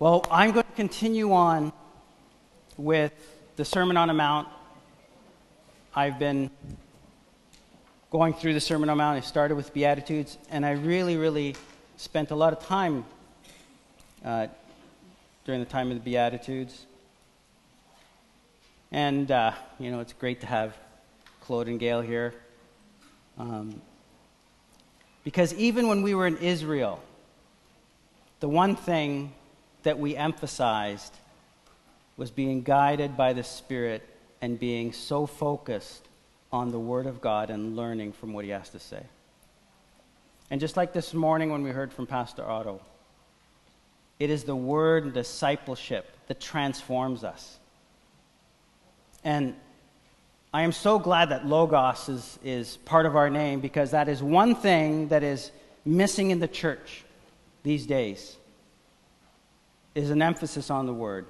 Well, I'm going to continue on with the Sermon on the Mount. I've been going through the Sermon on the Mount. I started with Beatitudes, and I really, really spent a lot of time uh, during the time of the Beatitudes. And, uh, you know, it's great to have Claude and Gail here. Um, because even when we were in Israel, the one thing that we emphasized was being guided by the Spirit and being so focused on the Word of God and learning from what He has to say. And just like this morning when we heard from Pastor Otto, it is the Word and discipleship that transforms us. And I am so glad that Logos is, is part of our name because that is one thing that is missing in the church these days is an emphasis on the word.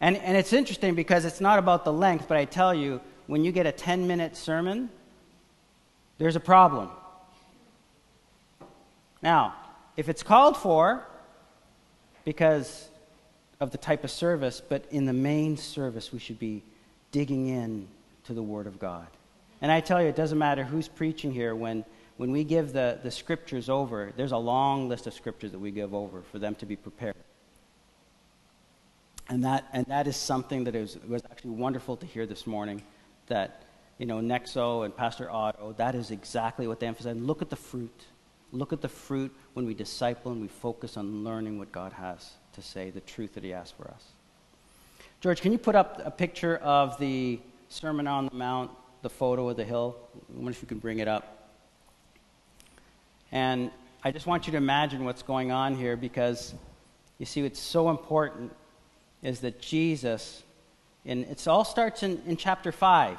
And, and it's interesting because it's not about the length, but I tell you, when you get a 10 minute sermon, there's a problem. Now, if it's called for because of the type of service, but in the main service, we should be digging in to the Word of God. And I tell you, it doesn't matter who's preaching here when when we give the, the scriptures over, there's a long list of scriptures that we give over for them to be prepared. And that, and that is something that is, was actually wonderful to hear this morning that, you know, Nexo and Pastor Otto, that is exactly what they emphasize. Look at the fruit. Look at the fruit when we disciple and we focus on learning what God has to say, the truth that He has for us. George, can you put up a picture of the Sermon on the Mount, the photo of the hill? I wonder if you can bring it up. And I just want you to imagine what's going on here because you see, what's so important is that Jesus, and it all starts in, in chapter 5,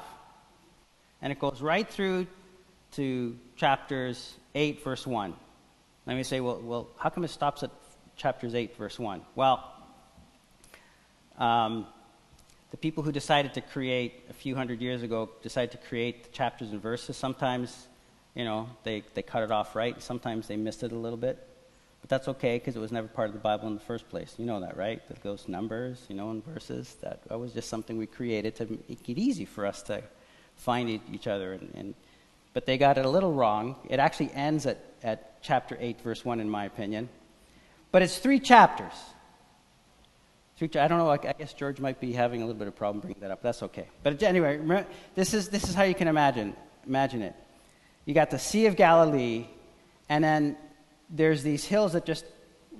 and it goes right through to chapters 8, verse 1. Let me say, well, well how come it stops at chapters 8, verse 1? Well, um, the people who decided to create a few hundred years ago decided to create the chapters and verses. Sometimes you know, they, they cut it off right. Sometimes they missed it a little bit. But that's okay because it was never part of the Bible in the first place. You know that, right? That those numbers, you know, and verses, that, was just something we created to make it easy for us to find each other. And, and, but they got it a little wrong. It actually ends at, at chapter 8, verse 1, in my opinion. But it's three chapters. Three, I don't know, I guess George might be having a little bit of problem bringing that up. That's okay. But anyway, this is, this is how you can imagine, imagine it you got the Sea of Galilee, and then there's these hills that just,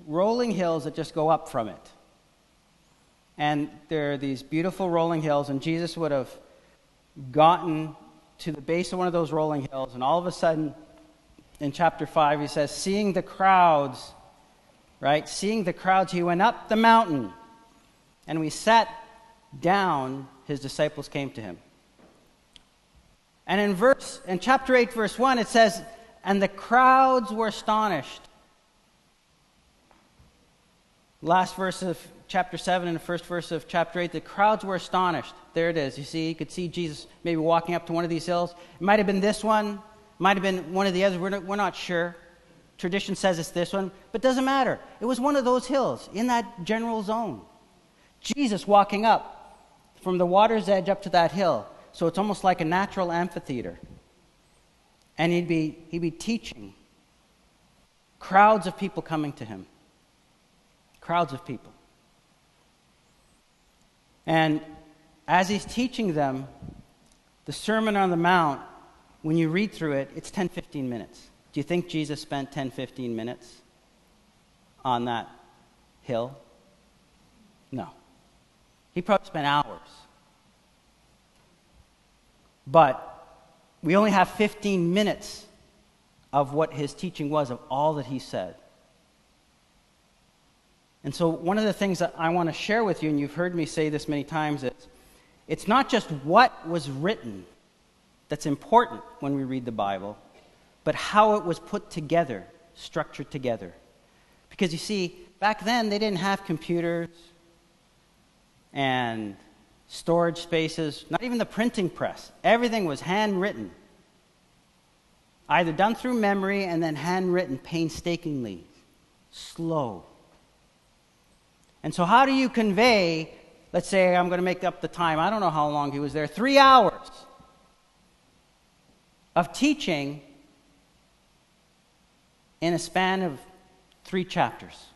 rolling hills that just go up from it. And there are these beautiful rolling hills, and Jesus would have gotten to the base of one of those rolling hills, and all of a sudden, in chapter 5, he says, Seeing the crowds, right? Seeing the crowds, he went up the mountain, and we sat down, his disciples came to him. And in verse in chapter 8 verse 1 it says and the crowds were astonished. Last verse of chapter 7 and the first verse of chapter 8 the crowds were astonished. There it is. You see you could see Jesus maybe walking up to one of these hills. It might have been this one, might have been one of the others. We're not, we're not sure. Tradition says it's this one, but doesn't matter. It was one of those hills in that general zone. Jesus walking up from the water's edge up to that hill so it's almost like a natural amphitheater. And he'd be, he'd be teaching. Crowds of people coming to him. Crowds of people. And as he's teaching them, the Sermon on the Mount, when you read through it, it's 10, 15 minutes. Do you think Jesus spent 10, 15 minutes on that hill? No. He probably spent hours. But we only have 15 minutes of what his teaching was, of all that he said. And so, one of the things that I want to share with you, and you've heard me say this many times, is it's not just what was written that's important when we read the Bible, but how it was put together, structured together. Because you see, back then they didn't have computers and storage spaces, not even the printing press. Everything was handwritten. Either done through memory and then handwritten painstakingly, slow. And so, how do you convey, let's say I'm going to make up the time, I don't know how long he was there, three hours of teaching in a span of three chapters?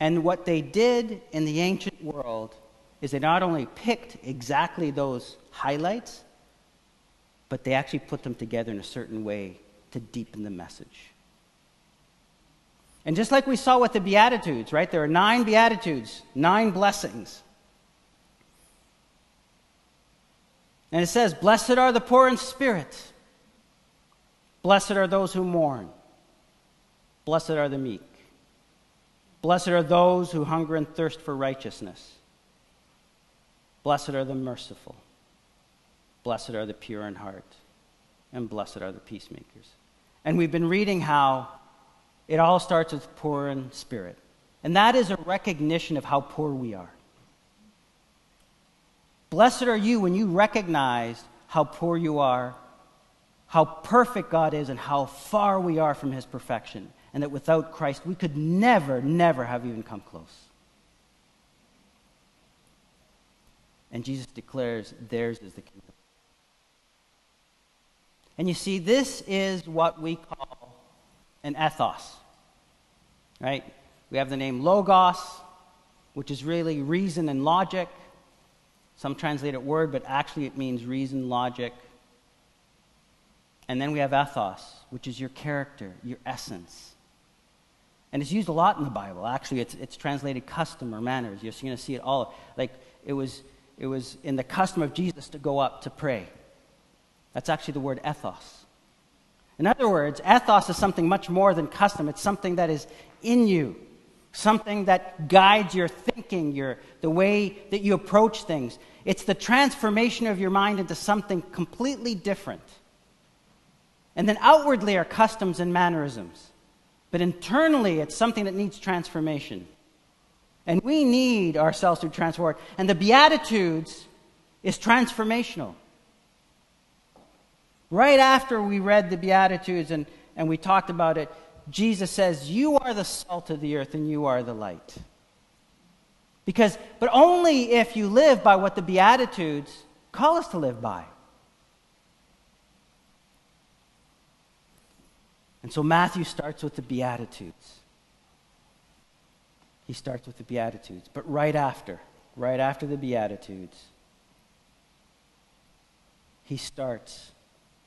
And what they did in the ancient world is they not only picked exactly those highlights, but they actually put them together in a certain way to deepen the message. And just like we saw with the Beatitudes, right? There are nine Beatitudes, nine blessings. And it says, Blessed are the poor in spirit. Blessed are those who mourn. Blessed are the meek. Blessed are those who hunger and thirst for righteousness. Blessed are the merciful. Blessed are the pure in heart. And blessed are the peacemakers. And we've been reading how it all starts with poor in spirit. And that is a recognition of how poor we are. Blessed are you when you recognize how poor you are, how perfect God is, and how far we are from his perfection. And that without Christ, we could never, never have even come close. And Jesus declares, theirs is the kingdom. And you see, this is what we call an ethos. Right? We have the name logos, which is really reason and logic. Some translate it word, but actually it means reason, logic. And then we have ethos, which is your character, your essence. And it's used a lot in the Bible. Actually, it's, it's translated custom or manners. You're going to see it all. Like, it was, it was in the custom of Jesus to go up to pray. That's actually the word ethos. In other words, ethos is something much more than custom. It's something that is in you, something that guides your thinking, your, the way that you approach things. It's the transformation of your mind into something completely different. And then outwardly are customs and mannerisms. But internally, it's something that needs transformation. And we need ourselves to transform. And the Beatitudes is transformational. Right after we read the Beatitudes and, and we talked about it, Jesus says, You are the salt of the earth and you are the light. Because, but only if you live by what the Beatitudes call us to live by. And so Matthew starts with the Beatitudes. He starts with the Beatitudes. But right after, right after the Beatitudes, he starts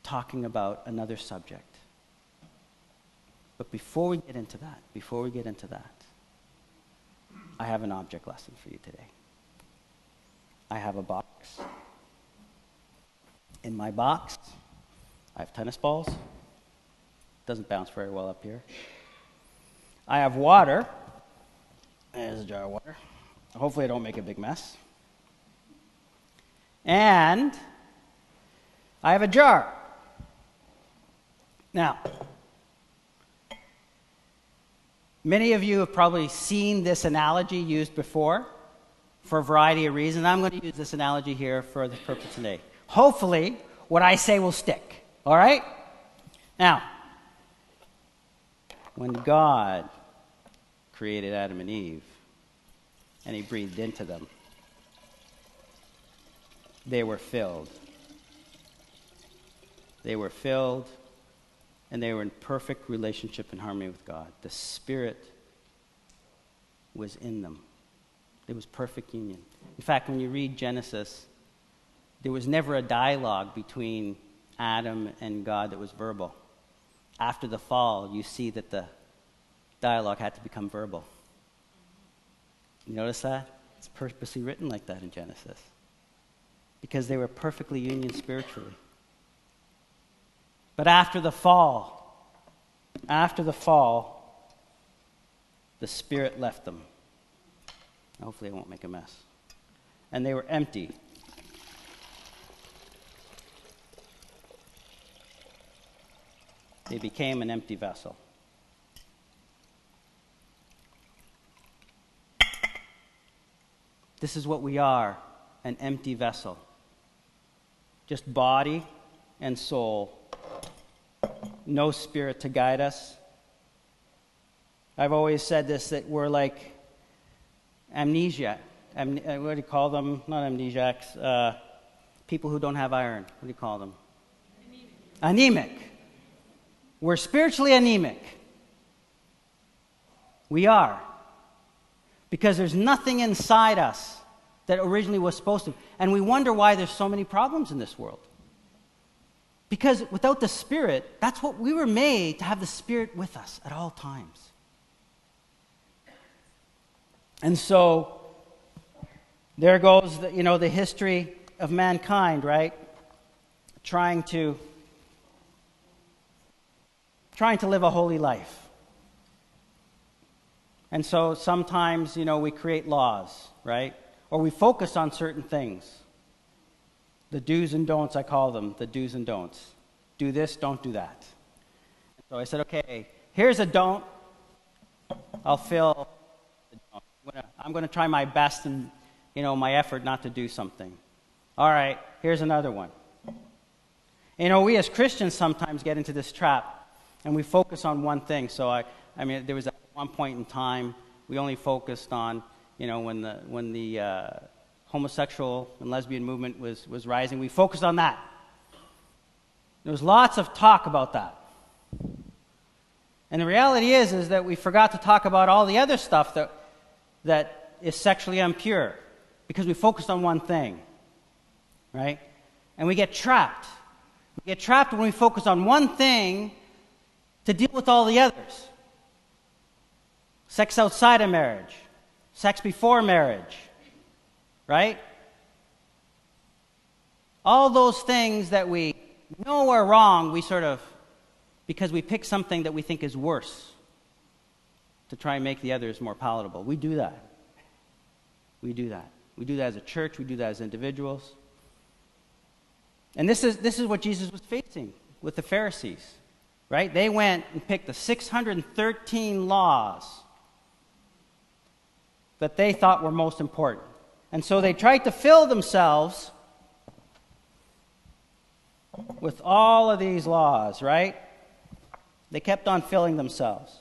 talking about another subject. But before we get into that, before we get into that, I have an object lesson for you today. I have a box. In my box, I have tennis balls. Doesn't bounce very well up here. I have water. There's a jar of water. Hopefully, I don't make a big mess. And I have a jar. Now, many of you have probably seen this analogy used before for a variety of reasons. I'm going to use this analogy here for the purpose today. Hopefully, what I say will stick. All right? Now, when God created Adam and Eve and he breathed into them, they were filled. They were filled and they were in perfect relationship and harmony with God. The Spirit was in them. It was perfect union. In fact, when you read Genesis, there was never a dialogue between Adam and God that was verbal. After the fall, you see that the dialogue had to become verbal. You notice that? It's purposely written like that in Genesis. Because they were perfectly union spiritually. But after the fall, after the fall, the Spirit left them. Hopefully, I won't make a mess. And they were empty. They became an empty vessel. This is what we are an empty vessel. Just body and soul no spirit to guide us, I've always said this that we're like amnesia. Am, uh, what do you call them? Not amnesiacs. Uh, people who don't have iron. What do you call them? Anemic. anemic. We're spiritually anemic. We are. Because there's nothing inside us that originally was supposed to. And we wonder why there's so many problems in this world. Because without the Spirit, that's what we were made to have the Spirit with us at all times. And so there goes the, you know the history of mankind, right? Trying to trying to live a holy life. And so sometimes, you know, we create laws, right? Or we focus on certain things. The do's and don'ts, I call them the do's and don'ts. Do this, don't do that. So I said, okay, here's a don't. I'll fill I'm going to try my best and, you know, my effort not to do something. All right, here's another one. You know, we as Christians sometimes get into this trap and we focus on one thing. So I, I mean, there was at one point in time we only focused on, you know, when the when the uh, homosexual and lesbian movement was was rising, we focused on that. There was lots of talk about that. And the reality is, is that we forgot to talk about all the other stuff that that is sexually impure because we focused on one thing, right? And we get trapped. We get trapped when we focus on one thing to deal with all the others sex outside of marriage, sex before marriage, right? All those things that we know are wrong, we sort of, because we pick something that we think is worse to try and make the others more palatable. We do that. We do that. We do that as a church, we do that as individuals. And this is, this is what Jesus was facing with the Pharisees, right? They went and picked the 613 laws that they thought were most important. And so they tried to fill themselves with all of these laws, right? They kept on filling themselves.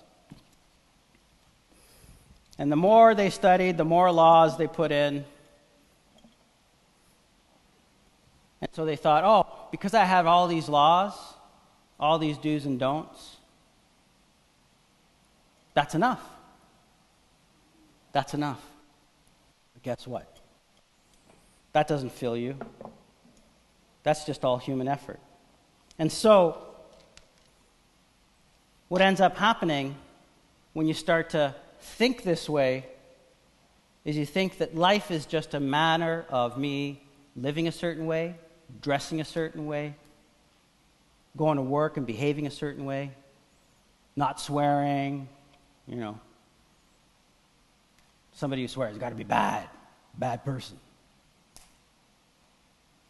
And the more they studied, the more laws they put in. And so they thought, oh, because I have all these laws, all these do's and don'ts, that's enough. That's enough. But guess what? That doesn't fill you. That's just all human effort. And so, what ends up happening when you start to think this way is you think that life is just a matter of me living a certain way, dressing a certain way, going to work and behaving a certain way, not swearing, you know. Somebody who swears got to be bad, bad person.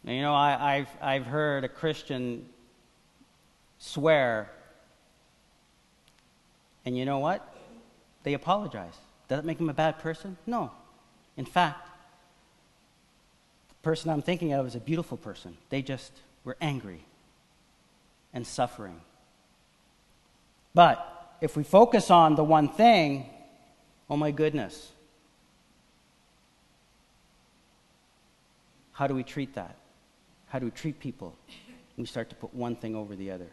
Now, you know, I, I've, I've heard a Christian swear, and you know what? They apologize. Does that make them a bad person? No. In fact, the person I'm thinking of is a beautiful person. They just were angry and suffering. But if we focus on the one thing, oh my goodness, how do we treat that? How do we treat people? We start to put one thing over the other.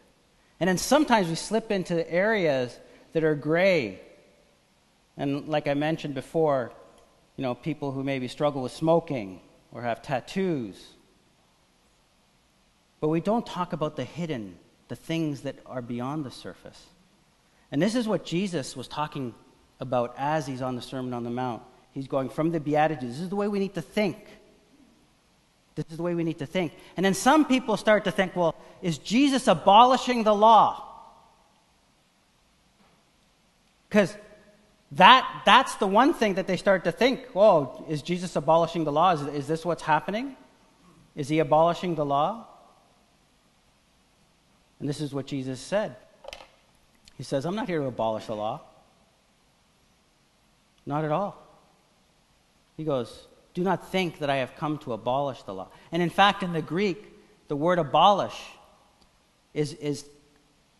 And then sometimes we slip into areas that are gray and like I mentioned before, you know, people who maybe struggle with smoking or have tattoos. But we don't talk about the hidden, the things that are beyond the surface. And this is what Jesus was talking about as he's on the Sermon on the Mount. He's going from the Beatitudes. This is the way we need to think. This is the way we need to think. And then some people start to think, well, is Jesus abolishing the law? Because that, that's the one thing that they start to think oh, is Jesus abolishing the law? Is, is this what's happening? Is he abolishing the law? And this is what Jesus said. He says, I'm not here to abolish the law. Not at all. He goes, Do not think that I have come to abolish the law. And in fact, in the Greek, the word abolish is, is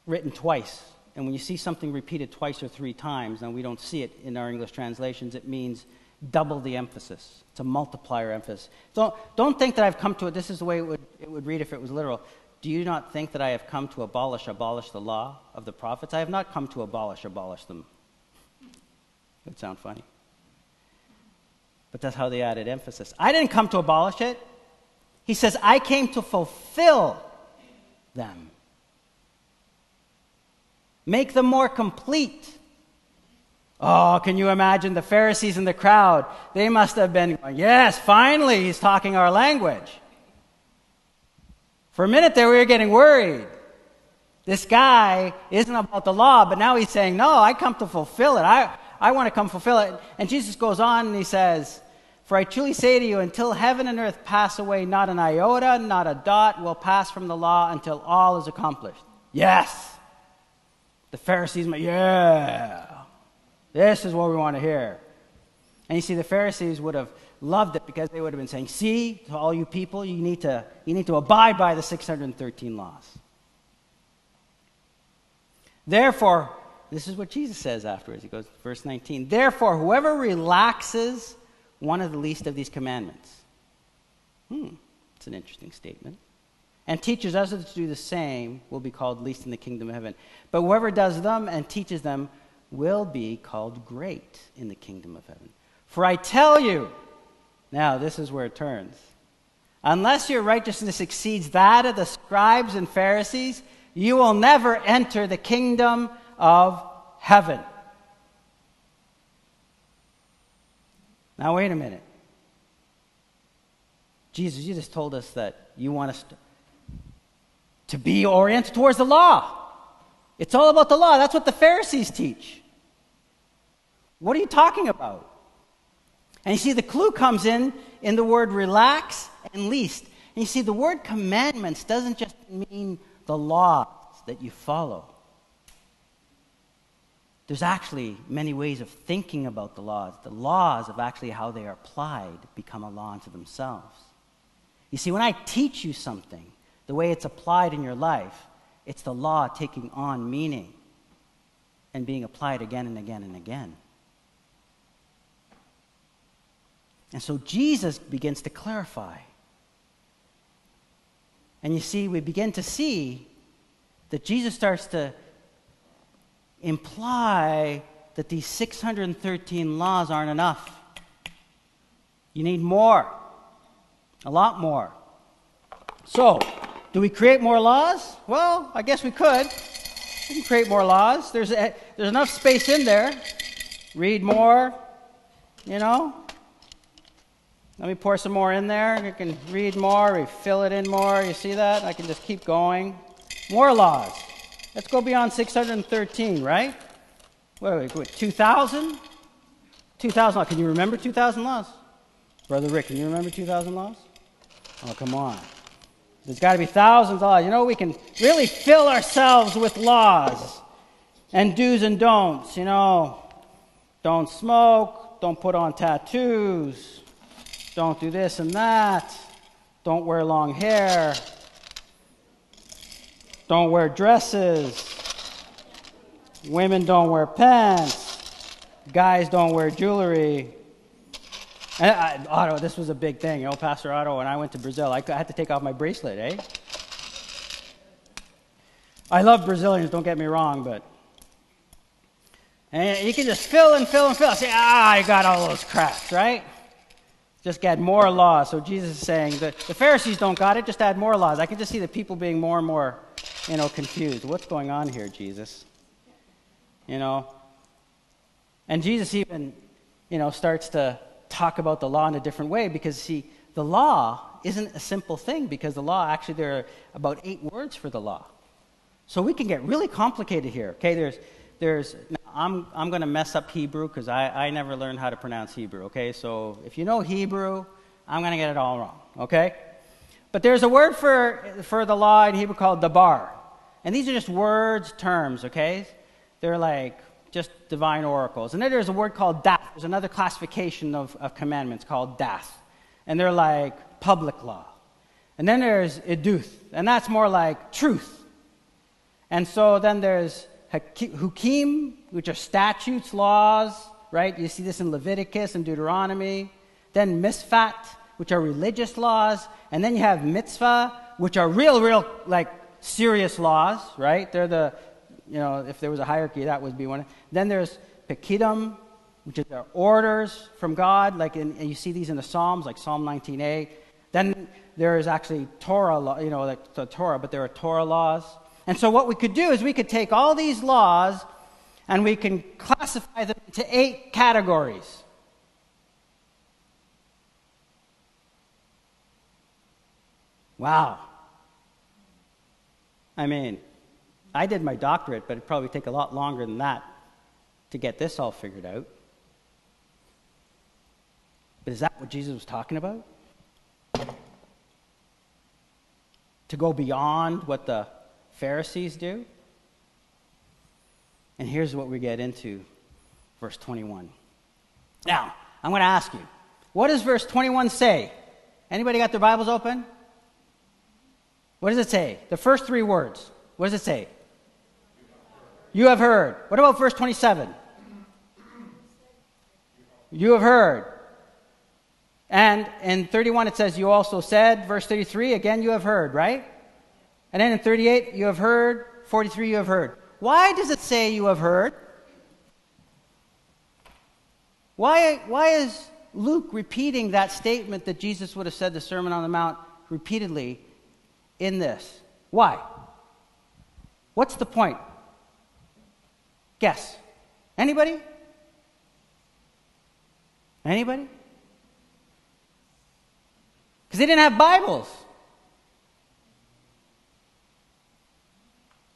written twice and when you see something repeated twice or three times, and we don't see it in our English translations, it means double the emphasis. It's a multiplier emphasis. Don't, don't think that I've come to it. This is the way it would, it would read if it was literal. Do you not think that I have come to abolish, abolish the law of the prophets? I have not come to abolish, abolish them. It would sound funny. But that's how they added emphasis. I didn't come to abolish it. He says, I came to fulfill them, make them more complete. Oh, can you imagine the Pharisees in the crowd? They must have been, going, yes, finally, he's talking our language. For a minute there, we were getting worried. This guy isn't about the law, but now he's saying, no, I come to fulfill it. I, I want to come fulfill it. And Jesus goes on and he says, For I truly say to you, until heaven and earth pass away, not an iota, not a dot will pass from the law until all is accomplished. Yes. The Pharisees, yeah. This is what we want to hear. And you see, the Pharisees would have loved it because they would have been saying, See, to all you people, you need to, you need to abide by the 613 laws. Therefore, this is what Jesus says afterwards. He goes, verse 19, Therefore, whoever relaxes one of the least of these commandments, hmm, it's an interesting statement, and teaches others to do the same will be called least in the kingdom of heaven. But whoever does them and teaches them will be called great in the kingdom of heaven. For I tell you, now this is where it turns. Unless your righteousness exceeds that of the scribes and Pharisees, you will never enter the kingdom of heaven. Now, wait a minute. Jesus, you just told us that you want us to, to be oriented towards the law. It's all about the law. That's what the Pharisees teach. What are you talking about? And you see, the clue comes in in the word relax and least. And you see, the word commandments doesn't just mean the laws that you follow. There's actually many ways of thinking about the laws. The laws of actually how they are applied become a law unto themselves. You see, when I teach you something, the way it's applied in your life, it's the law taking on meaning and being applied again and again and again. And so Jesus begins to clarify. And you see, we begin to see that Jesus starts to imply that these 613 laws aren't enough. You need more, a lot more. So, do we create more laws? Well, I guess we could. We can create more laws. There's, a, there's enough space in there. Read more, you know. Let me pour some more in there. You can read more, refill it in more. You see that? I can just keep going. More laws. Let's go beyond 613, right? Wait, wait, wait, 2,000? 2,000 laws. Can you remember 2,000 laws? Brother Rick, can you remember 2,000 laws? Oh, come on. There's got to be thousands of laws. You know, we can really fill ourselves with laws and do's and don'ts. You know, don't smoke, don't put on tattoos, don't do this and that, don't wear long hair, don't wear dresses, women don't wear pants, guys don't wear jewelry. And I, Otto, this was a big thing. You know, Pastor Otto, when I went to Brazil, I, I had to take off my bracelet, eh? I love Brazilians, don't get me wrong, but. And you can just fill and fill and fill. Say, ah, I got all those cracks, right? Just add more laws. So Jesus is saying that the Pharisees don't got it, just add more laws. I can just see the people being more and more, you know, confused. What's going on here, Jesus? You know? And Jesus even, you know, starts to talk about the law in a different way because, see, the law isn't a simple thing because the law, actually, there are about eight words for the law. So we can get really complicated here. Okay, there's, there's, I'm, I'm going to mess up Hebrew because I, I never learned how to pronounce Hebrew. Okay, so if you know Hebrew, I'm going to get it all wrong. Okay? But there's a word for, for the law in Hebrew called dabar. And these are just words, terms, okay? They're like just divine oracles. And then there's a word called dath. There's another classification of, of commandments called dath. And they're like public law. And then there's iduth, and that's more like truth. And so then there's hukim, which are statutes, laws, right? You see this in Leviticus and Deuteronomy. Then misfat, which are religious laws. And then you have mitzvah, which are real, real, like, serious laws, right? They're the, you know, if there was a hierarchy, that would be one. Then there's pekidim, which are orders from God, like in, and you see these in the Psalms, like Psalm 19a. Then there is actually Torah, you know, like the Torah, but there are Torah laws. And so what we could do is we could take all these laws and we can classify them into eight categories. Wow. I mean, I did my doctorate, but it'd probably take a lot longer than that to get this all figured out. But is that what Jesus was talking about? To go beyond what the Pharisees do? And here's what we get into verse 21. Now, I'm going to ask you, what does verse 21 say? Anybody got their Bibles open? What does it say? The first three words. What does it say? You have heard. What about verse 27? You have heard. And in 31 it says, You also said. Verse 33, again, you have heard, right? And then in 38, you have heard. 43, you have heard. Why does it say you have heard? Why, why is Luke repeating that statement that Jesus would have said the Sermon on the Mount repeatedly in this? Why? What's the point? Guess. Anybody? Anybody? Because they didn't have Bibles.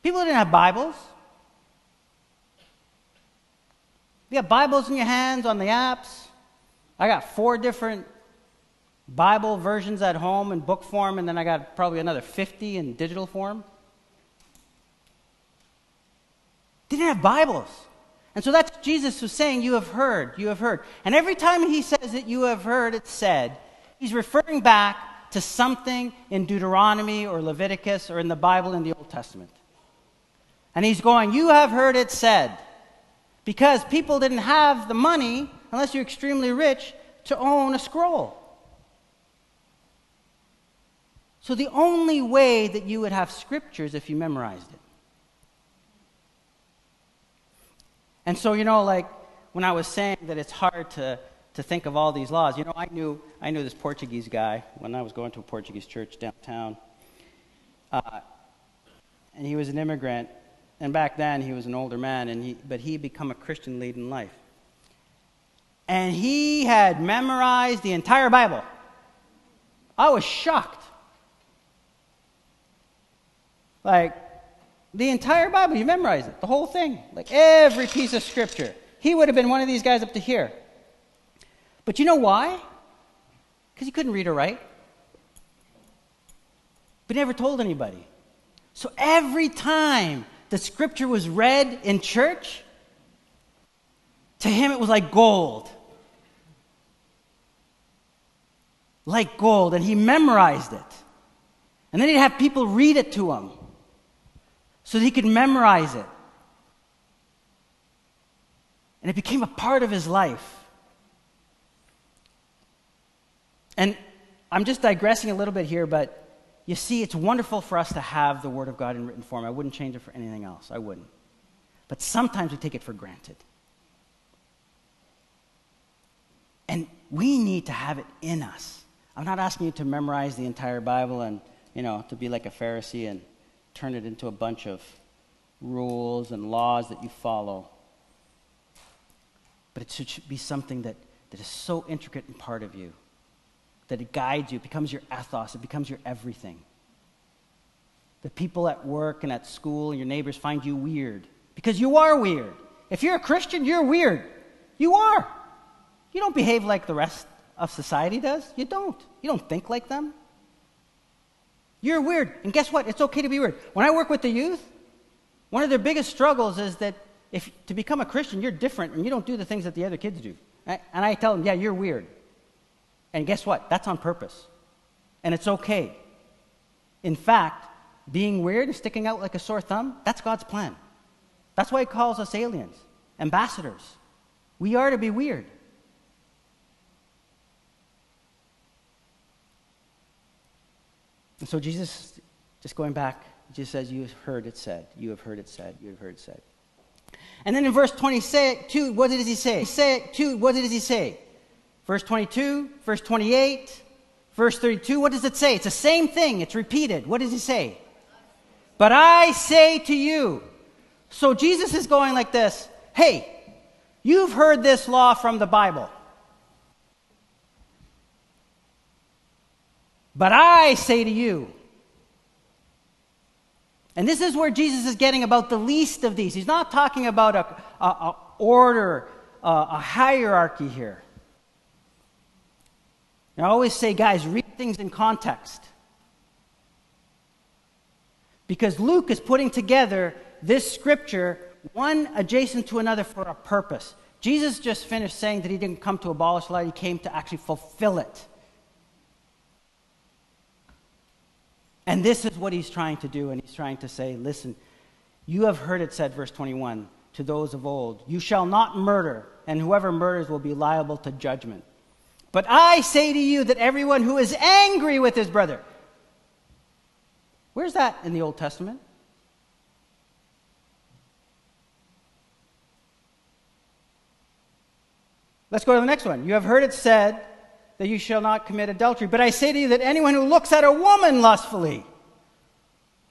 People didn't have Bibles. You got Bibles in your hands on the apps. I got four different Bible versions at home in book form, and then I got probably another 50 in digital form. They didn't have Bibles. And so that's Jesus was saying, You have heard, you have heard. And every time he says that you have heard it said, he's referring back to something in Deuteronomy or Leviticus or in the Bible in the Old Testament. And he's going, You have heard it said. Because people didn't have the money, unless you're extremely rich, to own a scroll. So the only way that you would have scriptures if you memorized it. And so, you know, like when I was saying that it's hard to, to think of all these laws, you know, I knew, I knew this Portuguese guy when I was going to a Portuguese church downtown. Uh, and he was an immigrant. And back then, he was an older man, and he, but he had become a Christian late in life. And he had memorized the entire Bible. I was shocked. Like, the entire Bible, you memorize it, the whole thing, like every piece of scripture. He would have been one of these guys up to here. But you know why? Because he couldn't read or write. But he never told anybody. So every time the scripture was read in church, to him it was like gold. Like gold. And he memorized it. And then he'd have people read it to him so that he could memorize it. And it became a part of his life. And I'm just digressing a little bit here, but you see, it's wonderful for us to have the Word of God in written form. I wouldn't change it for anything else. I wouldn't. But sometimes we take it for granted. And we need to have it in us. I'm not asking you to memorize the entire Bible and, you know, to be like a Pharisee and turn it into a bunch of rules and laws that you follow. But it should be something that, that is so intricate and part of you that it guides you, it becomes your ethos, it becomes your everything. The people at work and at school and your neighbors find you weird because you are weird. If you're a Christian, you're weird. You are. You don't behave like the rest of society does. You don't. You don't think like them. You're weird. And guess what? It's okay to be weird. When I work with the youth, one of their biggest struggles is that if to become a Christian, you're different and you don't do the things that the other kids do. And I tell them, yeah, you're weird. And guess what? That's on purpose. And it's okay. In fact, being weird and sticking out like a sore thumb, that's God's plan. That's why he calls us aliens, ambassadors. We are to be weird. And so Jesus, just going back, just says, You have heard it said, you have heard it said, you have heard it said. And then in verse 22, what does he say? Say it, two, what does he say? Verse 22, verse 28, verse 32, what does it say? It's the same thing, it's repeated. What does he say? But I say to you. So Jesus is going like this Hey, you've heard this law from the Bible. But I say to you, and this is where Jesus is getting about the least of these. He's not talking about a, a, a order, a, a hierarchy here. I always say, guys, read things in context. Because Luke is putting together this scripture, one adjacent to another, for a purpose. Jesus just finished saying that he didn't come to abolish law, he came to actually fulfill it. And this is what he's trying to do. And he's trying to say, listen, you have heard it said, verse 21, to those of old, you shall not murder, and whoever murders will be liable to judgment. But I say to you that everyone who is angry with his brother, where's that in the Old Testament? Let's go to the next one. You have heard it said, that you shall not commit adultery. But I say to you that anyone who looks at a woman lustfully,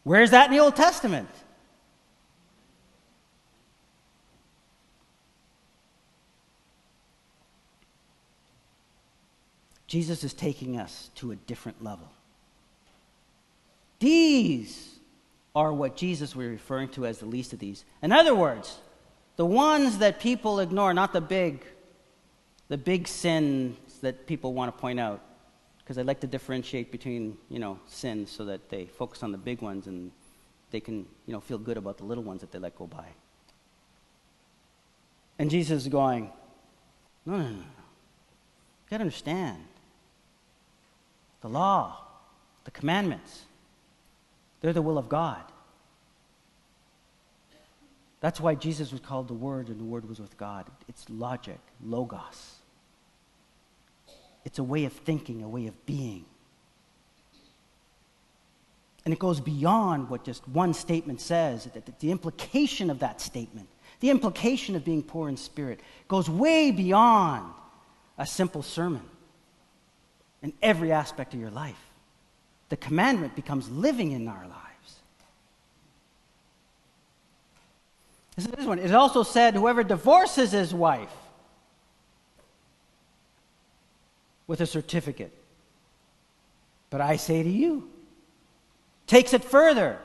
where's that in the Old Testament? Jesus is taking us to a different level. These are what Jesus was referring to as the least of these. In other words, the ones that people ignore, not the big, the big sin that people want to point out because I like to differentiate between, you know, sins so that they focus on the big ones and they can, you know, feel good about the little ones that they let go by. And Jesus is going, no, no, no, no. You got to understand the law, the commandments, they're the will of God. That's why Jesus was called the Word and the Word was with God. It's logic, logos. It's a way of thinking, a way of being. And it goes beyond what just one statement says. The implication of that statement, the implication of being poor in spirit, goes way beyond a simple sermon in every aspect of your life. The commandment becomes living in our lives. This is this one. It also said, whoever divorces his wife with a certificate. But I say to you, takes it further.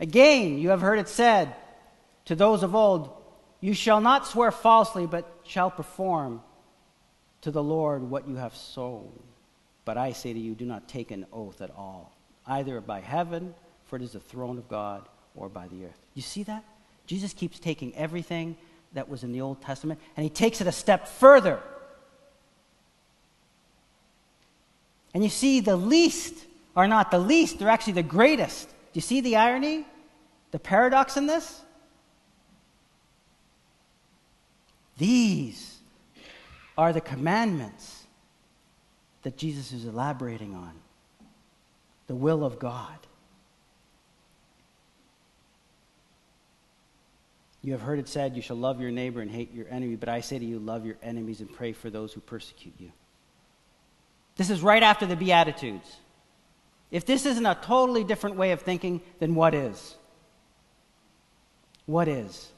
Again, you have heard it said to those of old, You shall not swear falsely, but shall perform to the Lord what you have sown. But I say to you, do not take an oath at all, either by heaven, for it is the throne of God, or by the earth. You see that? Jesus keeps taking everything that was in the Old Testament and he takes it a step further. And you see, the least are not the least, they're actually the greatest. Do you see the irony? The paradox in this? These are the commandments that Jesus is elaborating on the will of God. You have heard it said, You shall love your neighbor and hate your enemy, but I say to you, love your enemies and pray for those who persecute you. This is right after the Beatitudes. If this isn't a totally different way of thinking, then what is? What is?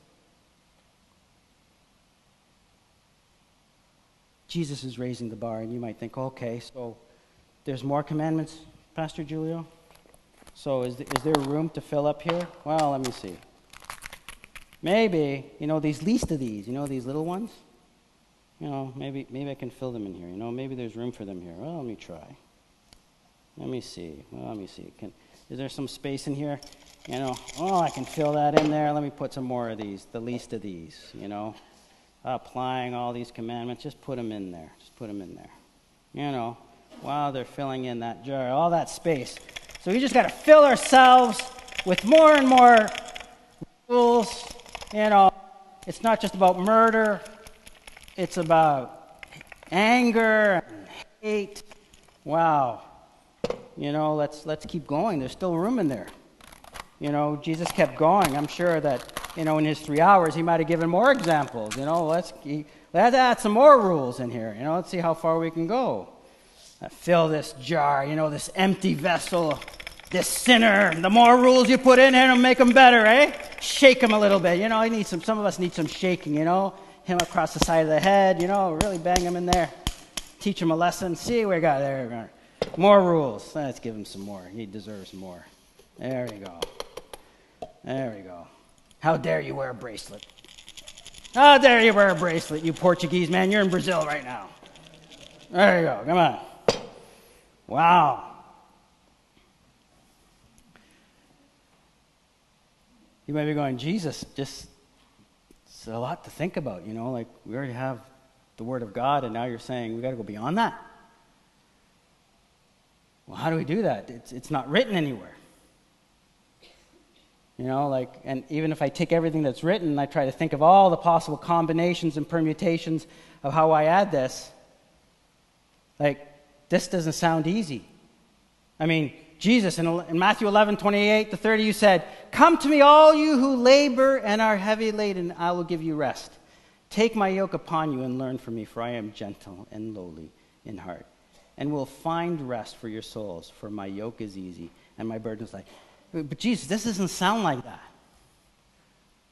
Jesus is raising the bar, and you might think, okay, so there's more commandments, Pastor Julio? So is, is there room to fill up here? Well, let me see. Maybe, you know, these least of these, you know, these little ones? you know, maybe, maybe I can fill them in here. You know, maybe there's room for them here. Well, let me try. Let me see. Well, let me see. Can, is there some space in here? You know, oh, I can fill that in there. Let me put some more of these, the least of these, you know. Applying all these commandments, just put them in there. Just put them in there. You know, while they're filling in that jar, all that space. So we just got to fill ourselves with more and more rules. You know, it's not just about murder, it's about anger and hate. Wow. You know, let's, let's keep going. There's still room in there. You know, Jesus kept going. I'm sure that, you know, in his three hours, he might have given more examples. You know, let's, let's add some more rules in here. You know, let's see how far we can go. Fill this jar, you know, this empty vessel, this sinner. The more rules you put in here, it'll make them better, eh? Shake them a little bit. You know, I need some, some of us need some shaking, you know. Him across the side of the head, you know, really bang him in there. Teach him a lesson. See, we got there. More rules. Let's give him some more. He deserves more. There you go. There we go. How dare you wear a bracelet? How dare you wear a bracelet, you Portuguese man? You're in Brazil right now. There you go. Come on. Wow. You might be going, Jesus, just it's a lot to think about, you know, like we already have the Word of God, and now you're saying we got to go beyond that. Well, how do we do that? It's, it's not written anywhere. You know, like, and even if I take everything that's written I try to think of all the possible combinations and permutations of how I add this, like, this doesn't sound easy. I mean, Jesus, in, in Matthew 11, 28 to 30, you said, Come to me, all you who labor and are heavy laden, I will give you rest. Take my yoke upon you and learn from me, for I am gentle and lowly in heart, and will find rest for your souls, for my yoke is easy and my burden is light. But Jesus, this doesn't sound like that.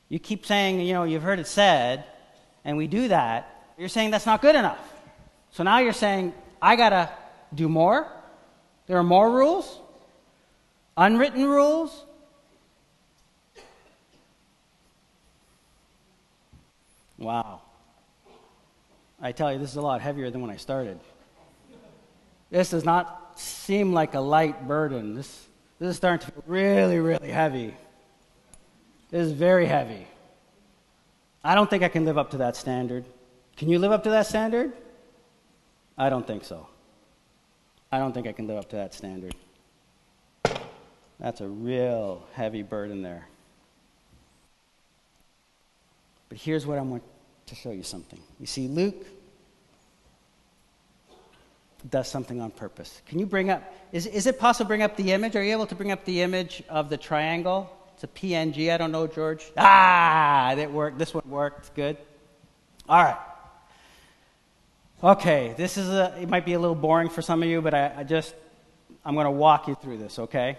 You keep saying, you know, you've heard it said, and we do that. You're saying that's not good enough. So now you're saying, I got to do more? There are more rules? Unwritten rules? Wow. I tell you, this is a lot heavier than when I started. This does not seem like a light burden. This this is starting to feel really, really heavy. This is very heavy. I don't think I can live up to that standard. Can you live up to that standard? I don't think so. I don't think I can live up to that standard. That's a real heavy burden there. But here's what I want to show you something. You see, Luke does something on purpose. Can you bring up, is, is it possible to bring up the image? Are you able to bring up the image of the triangle? It's a PNG. I don't know, George. Ah, that worked. This one worked. Good. All right. Okay, this is a, it might be a little boring for some of you, but I, I just, I'm going to walk you through this, okay?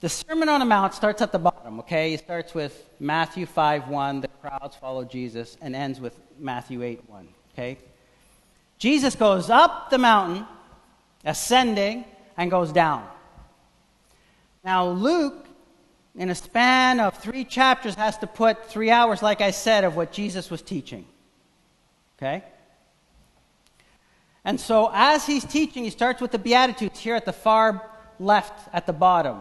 The Sermon on the Mount starts at the bottom, okay? It starts with Matthew 5 1, the crowds follow Jesus, and ends with Matthew 8 1, okay? Jesus goes up the mountain, ascending, and goes down. Now, Luke, in a span of three chapters, has to put three hours, like I said, of what Jesus was teaching. Okay? And so, as he's teaching, he starts with the Beatitudes here at the far left at the bottom.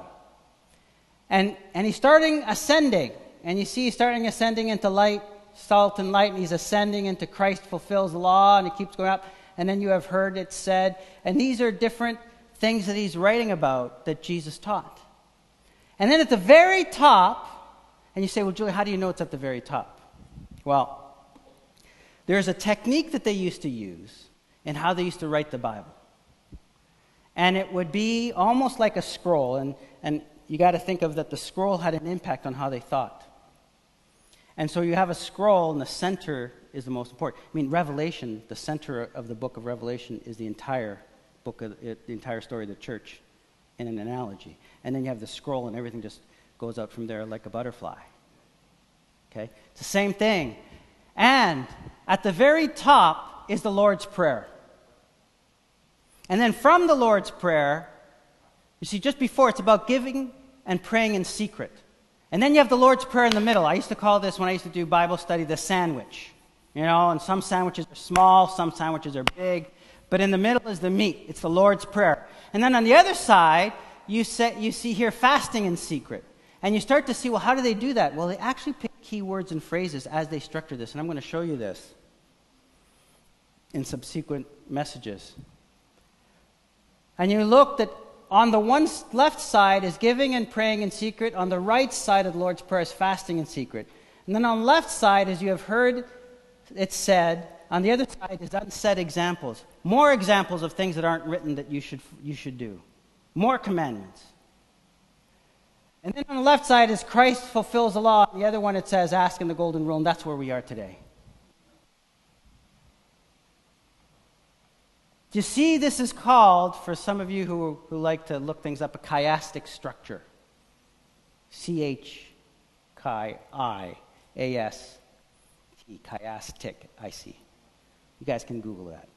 And, and he's starting ascending. And you see, he's starting ascending into light salt and light, and he's ascending into Christ fulfills the law, and he keeps going up. And then you have heard it said. And these are different things that he's writing about that Jesus taught. And then at the very top, and you say, well, Julio, how do you know it's at the very top? Well, there's a technique that they used to use in how they used to write the Bible. And it would be almost like a scroll. And, and you got to think of that the scroll had an impact on how they thought. And so you have a scroll, and the center is the most important. I mean, Revelation, the center of the book of Revelation, is the entire book of uh, the entire story of the church in an analogy. And then you have the scroll, and everything just goes out from there like a butterfly. Okay? It's the same thing. And at the very top is the Lord's Prayer. And then from the Lord's Prayer, you see, just before, it's about giving and praying in secret. And then you have the Lord's Prayer in the middle. I used to call this, when I used to do Bible study, the sandwich. You know, and some sandwiches are small, some sandwiches are big. But in the middle is the meat. It's the Lord's Prayer. And then on the other side, you, set, you see here fasting in secret. And you start to see, well, how do they do that? Well, they actually pick key words and phrases as they structure this. And I'm going to show you this in subsequent messages. And you look that On the one left side is giving and praying in secret. On the right side of the Lord's Prayer is fasting in secret. And then on the left side, as you have heard it said, on the other side is unsaid examples. More examples of things that aren't written that you should, you should do. More commandments. And then on the left side is Christ fulfills the law. The other one it says ask in the golden rule, and that's where we are today. Do you see this is called, for some of you who, who like to look things up, a chiastic structure? C H chi I A S T, chiastic, I see. You guys can Google that.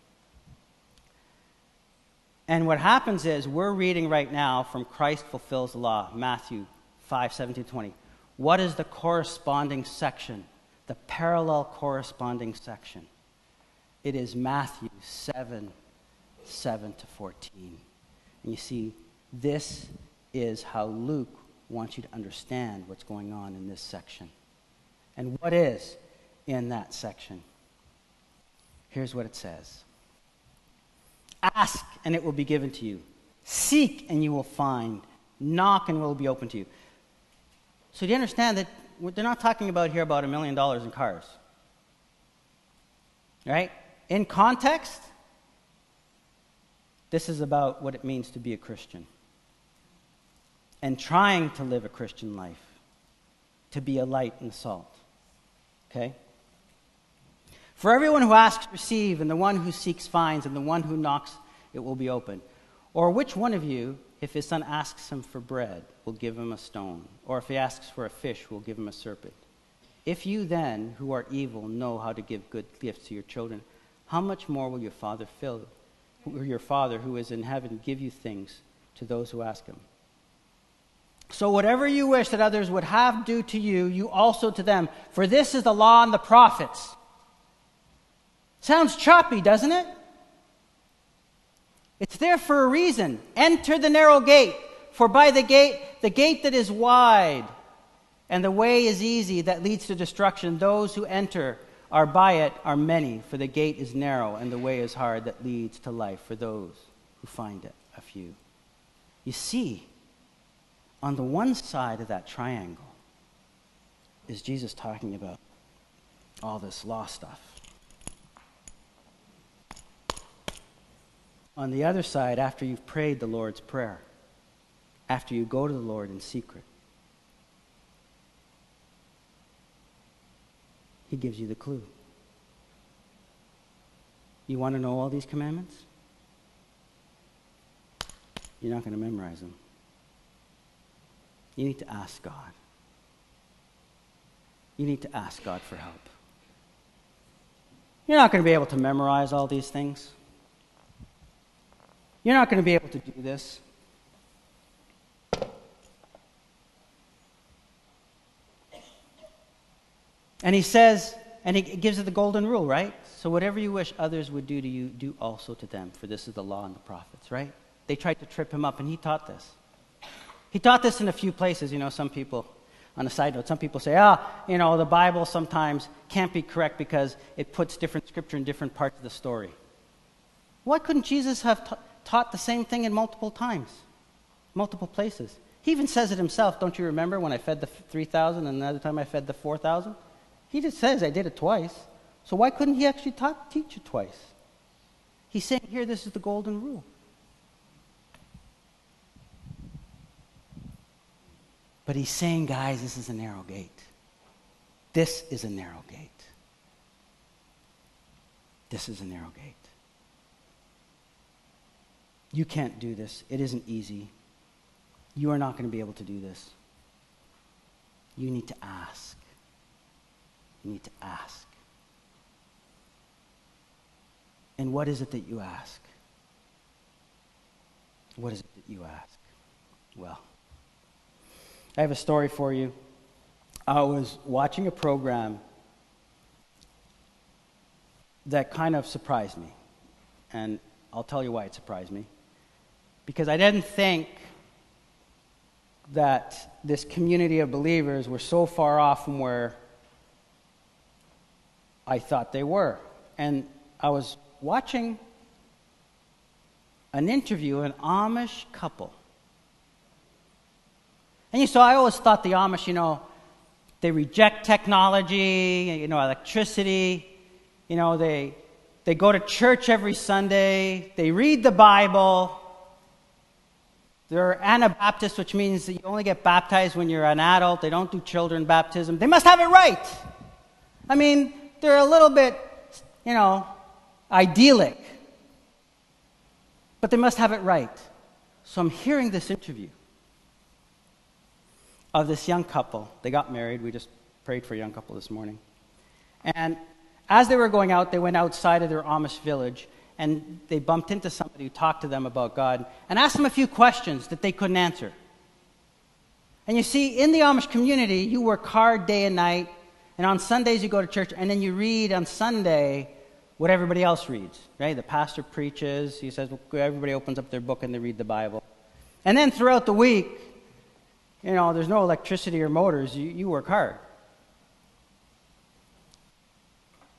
And what happens is we're reading right now from Christ fulfills the law, Matthew 5 17 20. What is the corresponding section? The parallel corresponding section. It is Matthew 7 7 to 14. And you see, this is how Luke wants you to understand what's going on in this section. And what is in that section? Here's what it says Ask, and it will be given to you. Seek, and you will find. Knock, and it will be open to you. So, do you understand that they're not talking about here about a million dollars in cars? Right? In context, this is about what it means to be a Christian and trying to live a Christian life, to be a light and salt. Okay? For everyone who asks, receive, and the one who seeks finds, and the one who knocks, it will be open. Or which one of you, if his son asks him for bread, will give him a stone? Or if he asks for a fish, will give him a serpent? If you then, who are evil, know how to give good gifts to your children, how much more will your Father fill your Father who is in heaven give you things to those who ask him. So, whatever you wish that others would have do to you, you also to them. For this is the law and the prophets. Sounds choppy, doesn't it? It's there for a reason. Enter the narrow gate, for by the gate, the gate that is wide, and the way is easy that leads to destruction, those who enter are by it are many, for the gate is narrow and the way is hard that leads to life for those who find it, a few. You see, on the one side of that triangle is Jesus talking about all this law stuff. On the other side, after you've prayed the Lord's Prayer, after you go to the Lord in secret, He gives you the clue. You want to know all these commandments? You're not going to memorize them. You need to ask God. You need to ask God for help. You're not going to be able to memorize all these things. You're not going to be able to do this. And he says, and he gives it the golden rule, right? So whatever you wish others would do to you, do also to them, for this is the law and the prophets, right? They tried to trip him up, and he taught this. He taught this in a few places. You know, some people, on a side note, some people say, ah, you know, the Bible sometimes can't be correct because it puts different scripture in different parts of the story. Why couldn't Jesus have ta- taught the same thing in multiple times, multiple places? He even says it himself. Don't you remember when I fed the 3,000 and another time I fed the 4,000? He just says, I did it twice. So why couldn't he actually talk, teach it twice? He's saying here, this is the golden rule. But he's saying, guys, this is a narrow gate. This is a narrow gate. This is a narrow gate. You can't do this. It isn't easy. You are not going to be able to do this. You need to ask. Need to ask. And what is it that you ask? What is it that you ask? Well, I have a story for you. I was watching a program that kind of surprised me. And I'll tell you why it surprised me. Because I didn't think that this community of believers were so far off from where I thought they were. And I was watching an interview, an Amish couple. And you so I always thought the Amish, you know, they reject technology, you know, electricity, you know, they, they go to church every Sunday, they read the Bible. They're Anabaptists, which means that you only get baptized when you're an adult. They don't do children baptism. They must have it right. I mean, they're a little bit, you know, idyllic. But they must have it right. So I'm hearing this interview of this young couple. They got married. We just prayed for a young couple this morning. And as they were going out, they went outside of their Amish village and they bumped into somebody who talked to them about God and asked them a few questions that they couldn't answer. And you see, in the Amish community, you work hard day and night, and on Sundays you go to church, and then you read on Sunday what everybody else reads, right? The pastor preaches, he says, well, everybody opens up their book and they read the Bible. And then throughout the week, you know, there's no electricity or motors, you, you work hard.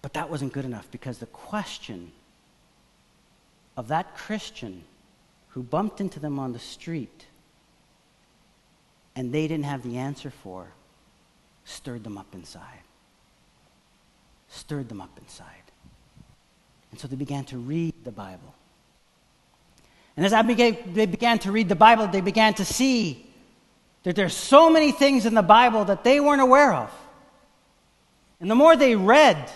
But that wasn't good enough because the question of that Christian who bumped into them on the street and they didn't have the answer for stirred them up inside. Stirred them up inside. And so they began to read the Bible. And as I began, they began to read the Bible, they began to see that there's so many things in the Bible that they weren't aware of. And the more they read,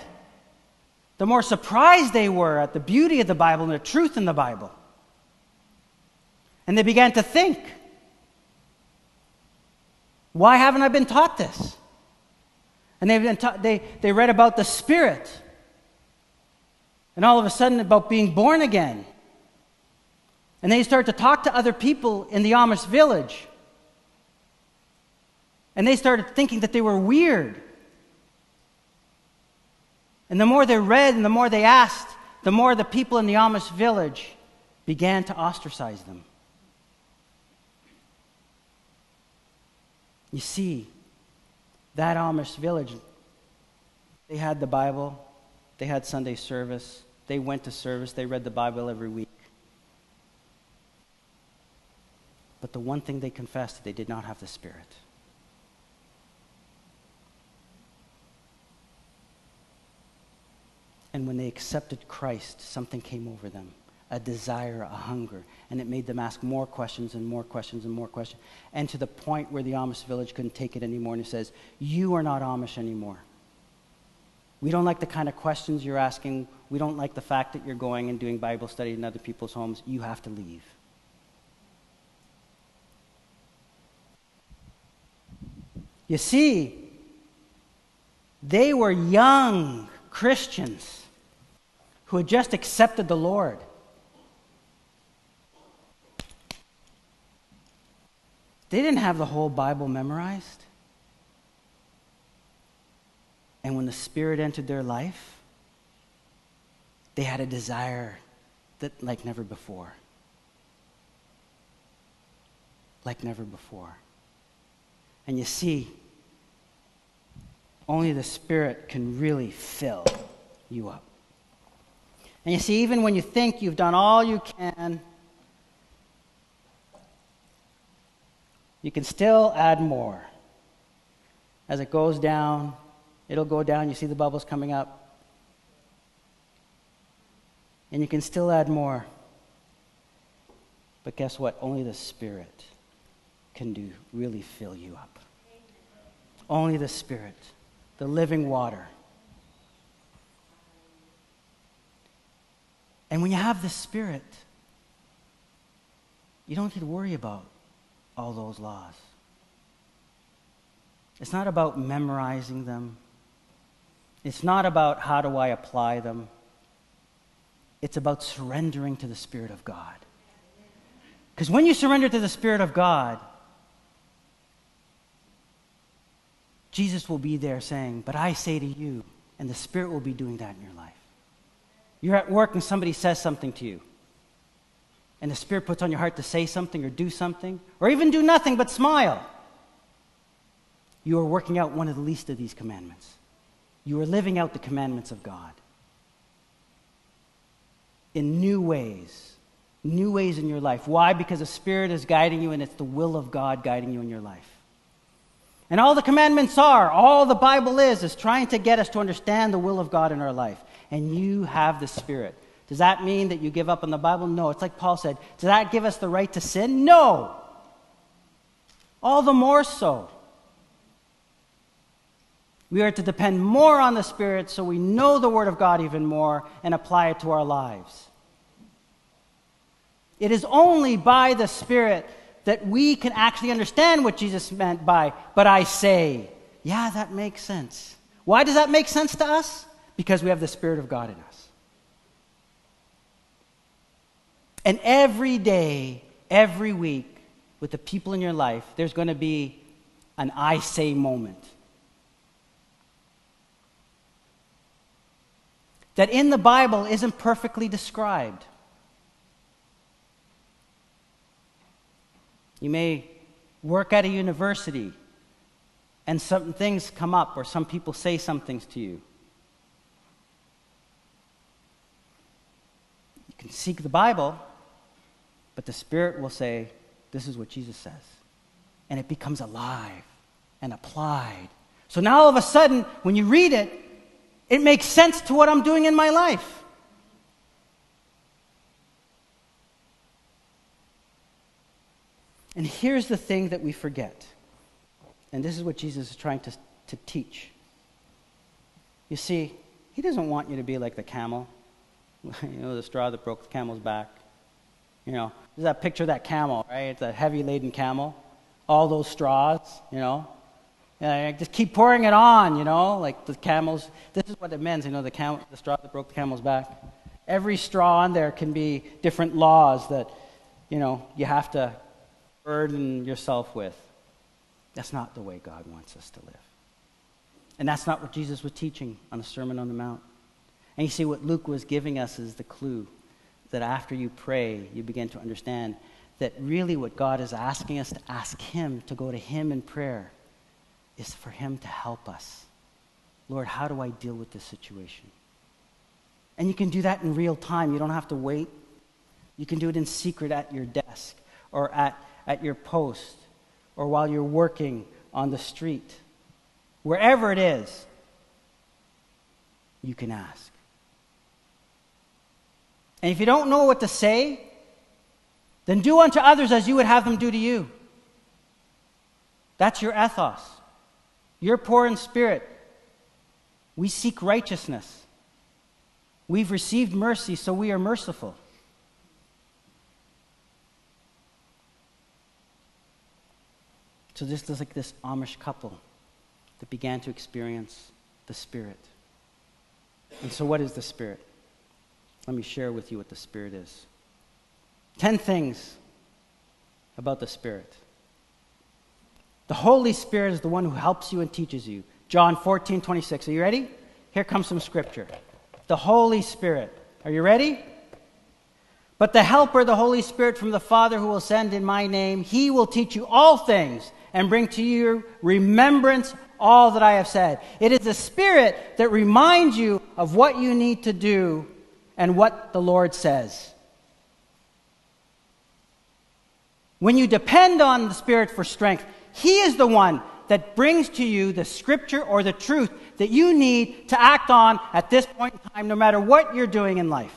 the more surprised they were at the beauty of the Bible and the truth in the Bible. And they began to think, why haven't I been taught this? And they've been ta- they, they read about the Spirit. And all of a sudden, about being born again. And they start to talk to other people in the Amish village. And they started thinking that they were weird. And the more they read and the more they asked, the more the people in the Amish village began to ostracize them. You see, that Amish village, they had the Bible, they had Sunday service, they went to service, they read the Bible every week. But the one thing they confessed, they did not have the Spirit. And when they accepted Christ, something came over them a desire, a hunger. And it made them ask more questions and more questions and more questions. And to the point where the Amish village couldn't take it anymore and it says, You are not Amish anymore. We don't like the kind of questions you're asking. We don't like the fact that you're going and doing Bible study in other people's homes. You have to leave. You see, they were young Christians who had just accepted the Lord. They didn't have the whole Bible memorized. And when the Spirit entered their life, they had a desire that like never before. Like never before. And you see, only the Spirit can really fill you up. And you see, even when you think you've done all you can, you can still add more. As it goes down, it'll go down. You see the bubbles coming up. And you can still add more. But guess what? Only the Spirit can do really fill you up. Only the Spirit, the living water. And when you have the Spirit, you don't need to worry about all those laws. It's not about memorizing them. It's not about how do I apply them. It's about surrendering to the Spirit of God. Because when you surrender to the Spirit of God, Jesus will be there saying, But I say to you, and the Spirit will be doing that in your life. You're at work and somebody says something to you and the Spirit puts on your heart to say something or do something, or even do nothing but smile, you are working out one of the least of these commandments. You are living out the commandments of God in new ways, new ways in your life. Why? Because the Spirit is guiding you and it's the will of God guiding you in your life. And all the commandments are, all the Bible is, is trying to get us to understand the will of God in our life. And you have the Spirit. Does that mean that you give up on the Bible? No. It's like Paul said. Does that give us the right to sin? No. All the more so. We are to depend more on the Spirit so we know the Word of God even more and apply it to our lives. It is only by the Spirit that we can actually understand what Jesus meant by, but I say. Yeah, that makes sense. Why does that make sense to us? Because we have the Spirit of God in us. And every day, every week, with the people in your life, there's going to be an I say moment. That in the Bible isn't perfectly described. You may work at a university and some things come up or some people say some things to you. You can seek the Bible, but the Spirit will say, This is what Jesus says. And it becomes alive and applied. So now all of a sudden, when you read it, it makes sense to what I'm doing in my life. And here's the thing that we forget. And this is what Jesus is trying to, to teach. You see, he doesn't want you to be like the camel. you know, the straw that broke the camel's back. You know, there's that picture of that camel, right? It's a heavy laden camel. All those straws, you know. Yeah, just keep pouring it on, you know, like the camels. This is what it means, you know, the, cam- the straw that broke the camel's back. Every straw on there can be different laws that, you know, you have to burden yourself with. That's not the way God wants us to live. And that's not what Jesus was teaching on the Sermon on the Mount. And you see, what Luke was giving us is the clue that after you pray, you begin to understand that really what God is asking us to ask Him, to go to Him in prayer, is for Him to help us. Lord, how do I deal with this situation? And you can do that in real time. You don't have to wait. You can do it in secret at your desk or at at your post or while you're working on the street. Wherever it is, you can ask. And if you don't know what to say, then do unto others as you would have them do to you. That's your ethos. You're poor in spirit. We seek righteousness. We've received mercy, so we are merciful. So this is like this Amish couple that began to experience the Spirit. And so, what is the Spirit? Let me share with you what the Spirit is. Ten things about the Spirit. The Holy Spirit is the one who helps you and teaches you. John 14, 26. Are you ready? Here comes some scripture. The Holy Spirit. Are you ready? But the Helper, the Holy Spirit from the Father who will send in my name, he will teach you all things and bring to your remembrance all that I have said. It is the Spirit that reminds you of what you need to do and what the Lord says. When you depend on the Spirit for strength, He is the one that brings to you the scripture or the truth that you need to act on at this point in time, no matter what you're doing in life.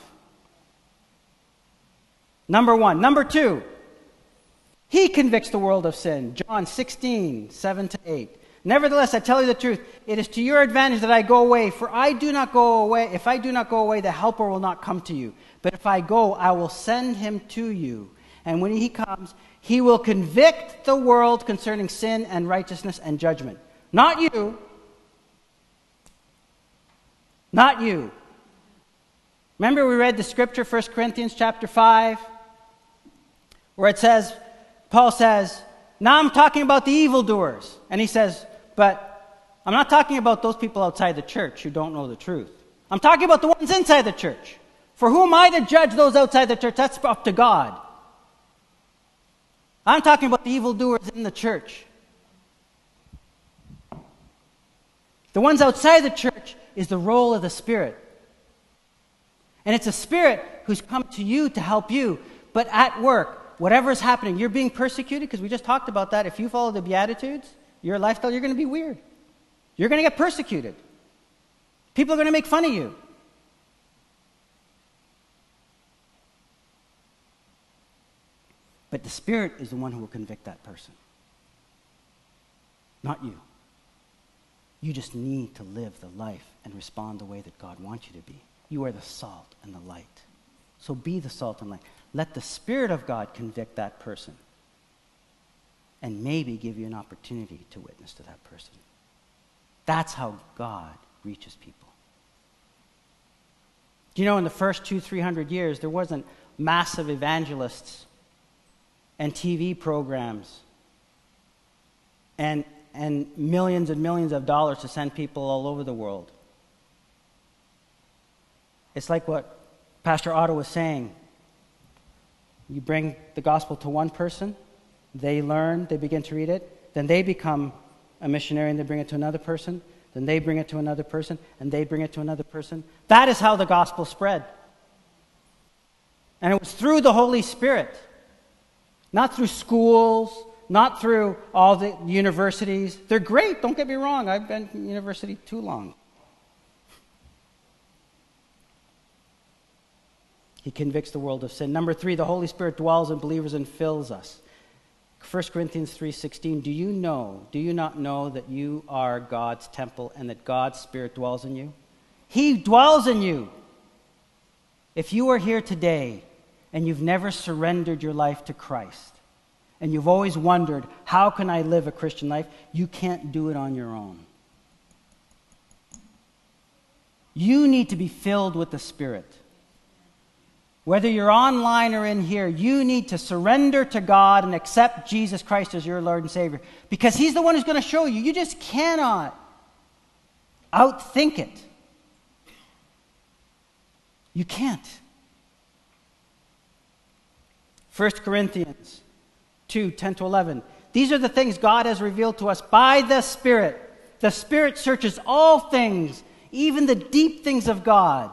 Number one. Number two, he convicts the world of sin. John 16, 7 to 8. Nevertheless, I tell you the truth, it is to your advantage that I go away, for I do not go away. If I do not go away, the Helper will not come to you. But if I go, I will send him to you. And when he comes, he will convict the world concerning sin and righteousness and judgment. Not you. Not you. Remember we read the scripture 1 Corinthians chapter 5 where it says Paul says, Now I'm talking about the evildoers. And he says, But I'm not talking about those people outside the church who don't know the truth. I'm talking about the ones inside the church. For who am I to judge those outside the church? That's up to God. I'm talking about the evildoers in the church. The ones outside the church is the role of the Spirit. And it's a Spirit who's come to you to help you. But at work, whatever is happening, you're being persecuted, because we just talked about that. If you follow the Beatitudes, your lifestyle, you're going to be weird. You're going to get persecuted. People are going to make fun of you. But the Spirit is the one who will convict that person, not you. You just need to live the life and respond the way that God wants you to be. You are the salt and the light. So be the salt and light. Let the Spirit of God convict that person and maybe give you an opportunity to witness to that person. That's how God reaches people. Do you know in the first two, three hundred years, there wasn't massive evangelists and TV programs and, and millions and millions of dollars to send people all over the world. It's like what Pastor Otto was saying. You bring the gospel to one person, they learn, they begin to read it, then they become a missionary and they bring it to another person, then they bring it to another person, and they bring it to another person. That is how the gospel spread. And it was through the Holy Spirit, not through schools, not through all the universities. They're great, don't get me wrong. I've been in university too long. He convicts the world of sin. Number three, the Holy Spirit dwells in believers and fills us. 1 Corinthians 3:16 Do you know, do you not know that you are God's temple and that God's spirit dwells in you? He dwells in you. If you are here today and you've never surrendered your life to Christ and you've always wondered, how can I live a Christian life? You can't do it on your own. You need to be filled with the Spirit. Whether you're online or in here, you need to surrender to God and accept Jesus Christ as your Lord and Savior because He's the one who's going to show you. You just cannot outthink it. You can't. 1 Corinthians 2 10 to 11. These are the things God has revealed to us by the Spirit. The Spirit searches all things, even the deep things of God.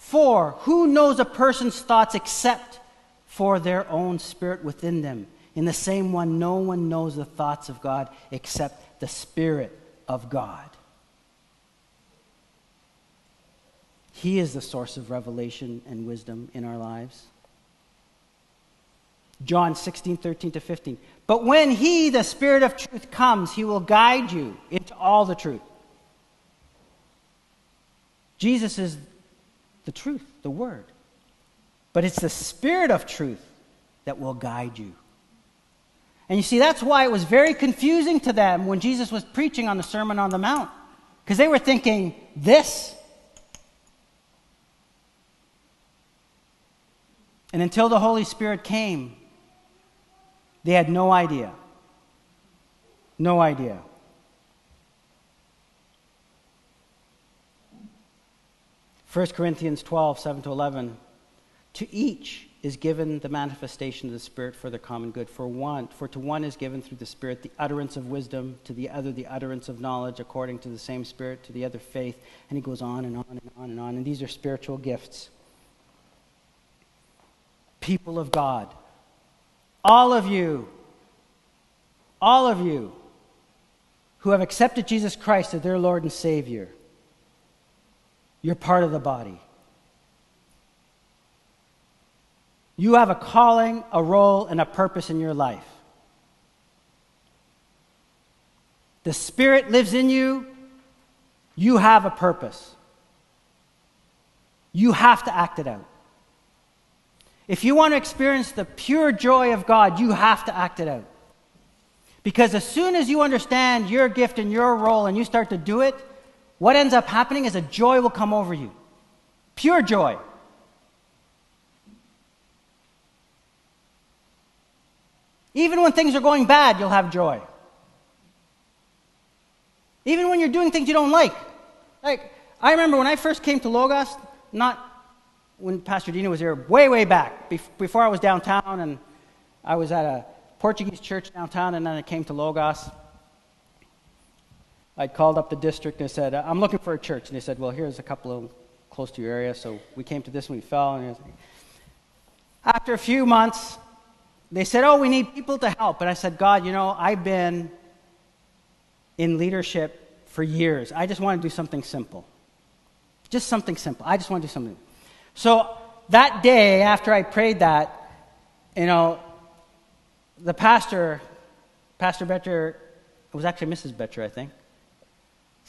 For who knows a person's thoughts except for their own spirit within them? In the same one, no one knows the thoughts of God except the Spirit of God. He is the source of revelation and wisdom in our lives. John 16, 13 to 15. But when He, the Spirit of truth, comes, He will guide you into all the truth. Jesus is the truth, the word. But it's the spirit of truth that will guide you. And you see, that's why it was very confusing to them when Jesus was preaching on the Sermon on the Mount. Because they were thinking, this. And until the Holy Spirit came, they had no idea. No idea. 1 Corinthians 12, 7 to 11. To each is given the manifestation of the Spirit for the common good. For one, for to one is given through the Spirit the utterance of wisdom, to the other the utterance of knowledge according to the same Spirit, to the other faith. And he goes on and on and on and on. And these are spiritual gifts. People of God, all of you, all of you who have accepted Jesus Christ as their Lord and Savior you're part of the body. You have a calling, a role, and a purpose in your life. The Spirit lives in you. You have a purpose. You have to act it out. If you want to experience the pure joy of God, you have to act it out. Because as soon as you understand your gift and your role and you start to do it, what ends up happening is a joy will come over you. Pure joy. Even when things are going bad, you'll have joy. Even when you're doing things you don't like. Like, I remember when I first came to Logos, not when Pastor Dina was here, way, way back, before I was downtown, and I was at a Portuguese church downtown, and then I came to Logos. I called up the district and I said, I'm looking for a church. And they said, Well, here's a couple of close to your area. So we came to this one, we fell. And after a few months, they said, Oh, we need people to help. And I said, God, you know, I've been in leadership for years. I just want to do something simple. Just something simple. I just want to do something. So that day after I prayed that, you know, the pastor, Pastor Betcher, it was actually Mrs. Betcher, I think,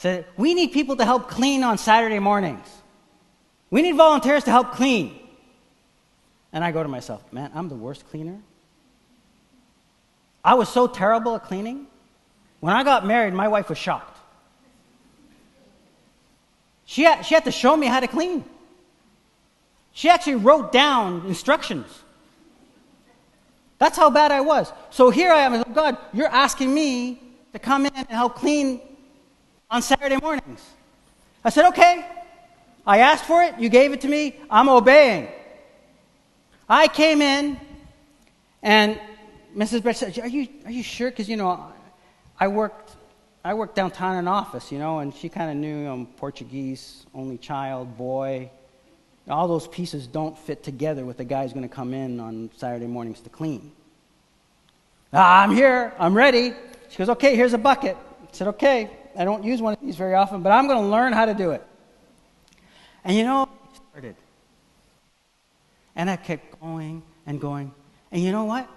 said, We need people to help clean on Saturday mornings. We need volunteers to help clean. And I go to myself, Man, I'm the worst cleaner. I was so terrible at cleaning. When I got married, my wife was shocked. She had, she had to show me how to clean. She actually wrote down instructions. That's how bad I was. So here I am, God, you're asking me to come in and help clean on Saturday mornings. I said, okay. I asked for it, you gave it to me, I'm obeying. I came in, and Mrs. Brett said, Are you, are you sure? Because, you know, I worked, I worked downtown in an office, you know, and she kind of knew I'm Portuguese, only child, boy. All those pieces don't fit together with the guy who's going to come in on Saturday mornings to clean. Ah, I'm here. I'm ready. She goes, Okay, here's a bucket. I said, Okay. I don't use one of these very often, but I'm going to learn how to do it. And you know, I started. And I kept going and going. And you know what?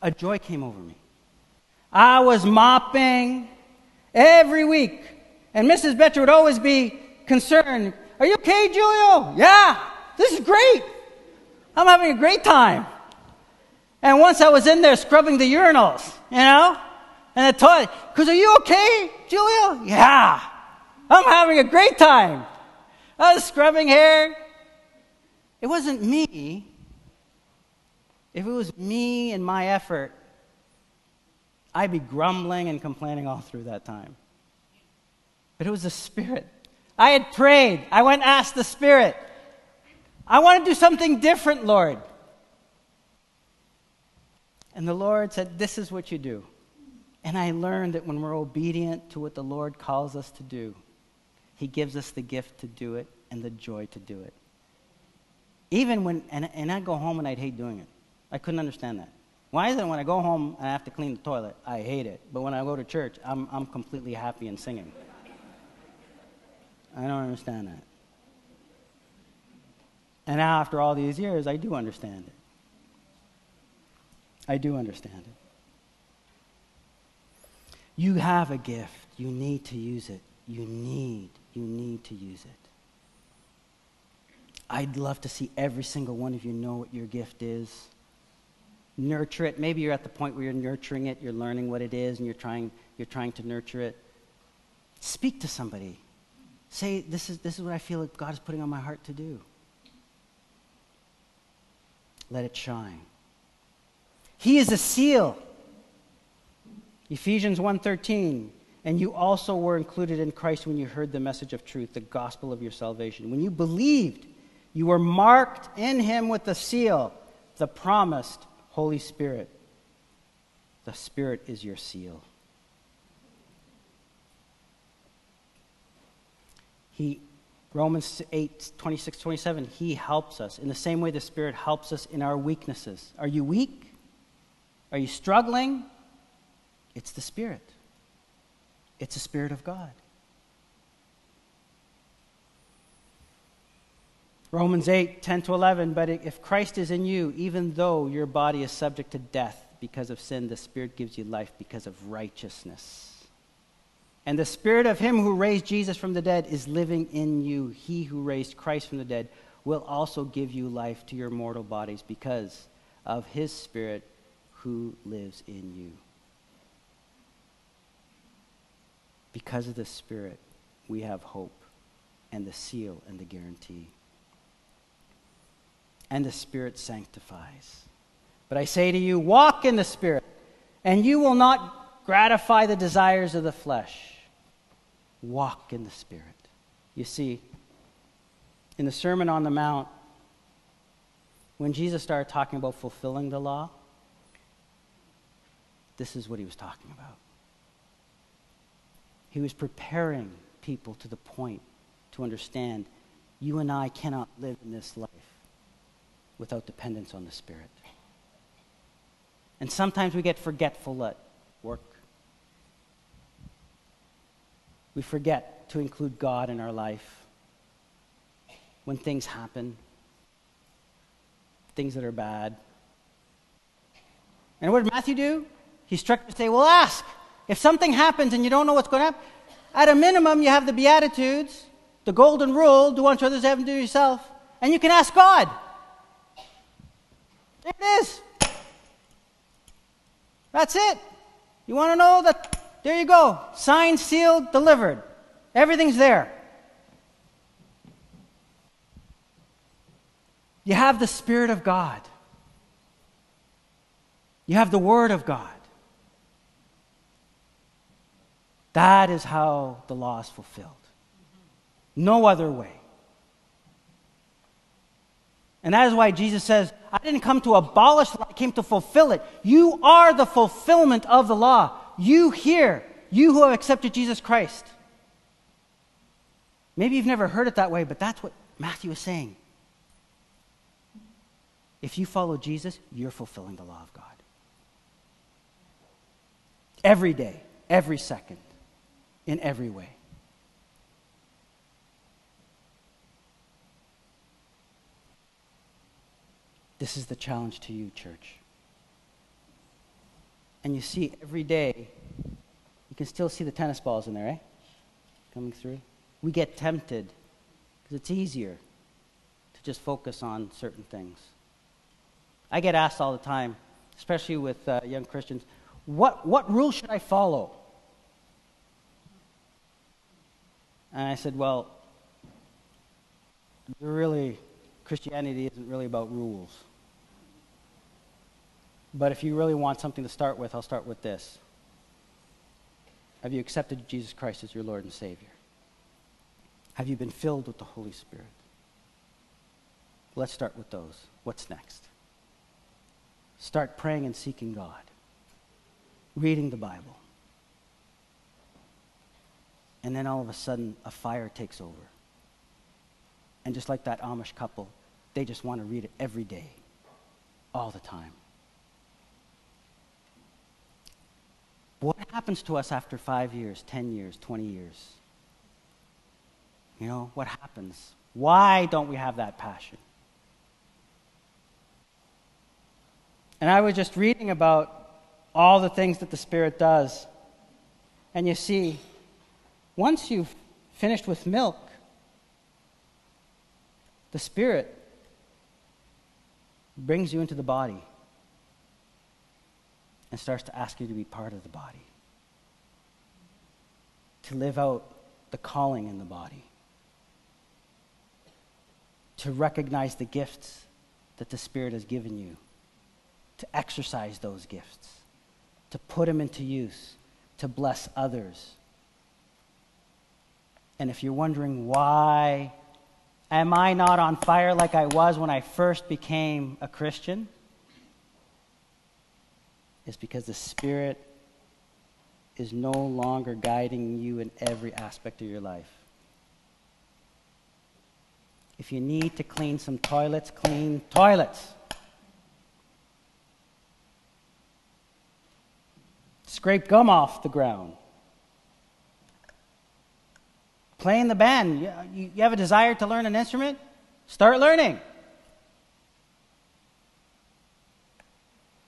A joy came over me. I was mopping every week. And Mrs. Betcher would always be concerned. Are you okay, Julio? Yeah, this is great. I'm having a great time. And once I was in there scrubbing the urinals, you know, and the toilet, because are you okay, Julio? Yeah, I'm having a great time. I was scrubbing hair. It wasn't me. If it was me and my effort, I'd be grumbling and complaining all through that time. But it was the Spirit. I had prayed. I went and asked the Spirit. I want to do something different, Lord. And the Lord said, This is what you do. And I learned that when we're obedient to what the Lord calls us to do, He gives us the gift to do it and the joy to do it. Even when, and, and I'd go home and I'd hate doing it. I couldn't understand that. Why is it when I go home and I have to clean the toilet, I hate it. But when I go to church, I'm, I'm completely happy and singing. I don't understand that. And now, after all these years, I do understand it. I do understand it. You have a gift. You need to use it. You need, you need to use it. I'd love to see every single one of you know what your gift is. Nurture it. Maybe you're at the point where you're nurturing it, you're learning what it is, and you're trying, you're trying to nurture it. Speak to somebody. Say, this is, this is what I feel like God is putting on my heart to do. Let it shine. He is a seal. Ephesians 1:13 and you also were included in Christ when you heard the message of truth, the gospel of your salvation. When you believed, you were marked in him with the seal, the promised Holy Spirit. The Spirit is your seal. He Romans 8, 26, 27, he helps us. In the same way the Spirit helps us in our weaknesses. Are you weak? Are you struggling? It's the Spirit. It's the Spirit of God. Romans 8, 10 to 11. But if Christ is in you, even though your body is subject to death because of sin, the Spirit gives you life because of righteousness. And the Spirit of Him who raised Jesus from the dead is living in you. He who raised Christ from the dead will also give you life to your mortal bodies because of His Spirit who lives in you. Because of the Spirit, we have hope and the seal and the guarantee. And the Spirit sanctifies. But I say to you, walk in the Spirit, and you will not gratify the desires of the flesh. Walk in the Spirit. You see, in the Sermon on the Mount, when Jesus started talking about fulfilling the law, this is what he was talking about. He was preparing people to the point to understand you and I cannot live in this life without dependence on the Spirit. And sometimes we get forgetful at work. we forget to include God in our life when things happen, things that are bad. And what did Matthew do? He struck to say, Well, ask. If something happens and you don't know what's going to happen, at a minimum, you have the Beatitudes, the golden rule do unto others as you do yourself, and you can ask God. There it is. That's it. You want to know that? There you go. Signed, sealed, delivered. Everything's there. You have the Spirit of God. You have the Word of God. That is how the law is fulfilled. No other way. And that is why Jesus says, I didn't come to abolish the law, I came to fulfill it. You are the fulfillment of the law. You here, you who have accepted Jesus Christ. Maybe you've never heard it that way, but that's what Matthew is saying. If you follow Jesus, you're fulfilling the law of God. Every day, every second, in every way. This is the challenge to you, church. And you see every day, you can still see the tennis balls in there, eh? Coming through. We get tempted because it's easier to just focus on certain things. I get asked all the time, especially with uh, young Christians, what, what rule should I follow? And I said, well, really, Christianity isn't really about rules. But if you really want something to start with, I'll start with this. Have you accepted Jesus Christ as your Lord and Savior? Have you been filled with the Holy Spirit? Let's start with those. What's next? Start praying and seeking God, reading the Bible. And then all of a sudden, a fire takes over. And just like that Amish couple, they just want to read it every day, all the time. What happens to us after five years, 10 years, 20 years? You know, what happens? Why don't we have that passion? And I was just reading about all the things that the Spirit does. And you see, once you've finished with milk, the Spirit brings you into the body and starts to ask you to be part of the body, to live out the calling in the body, to recognize the gifts that the Spirit has given you, to exercise those gifts, to put them into use, to bless others. And if you're wondering why am I not on fire like I was when I first became a Christian? it's because the Spirit is no longer guiding you in every aspect of your life. If you need to clean some toilets, clean toilets. Scrape gum off the ground. Playing the band. You, you have a desire to learn an instrument? Start learning.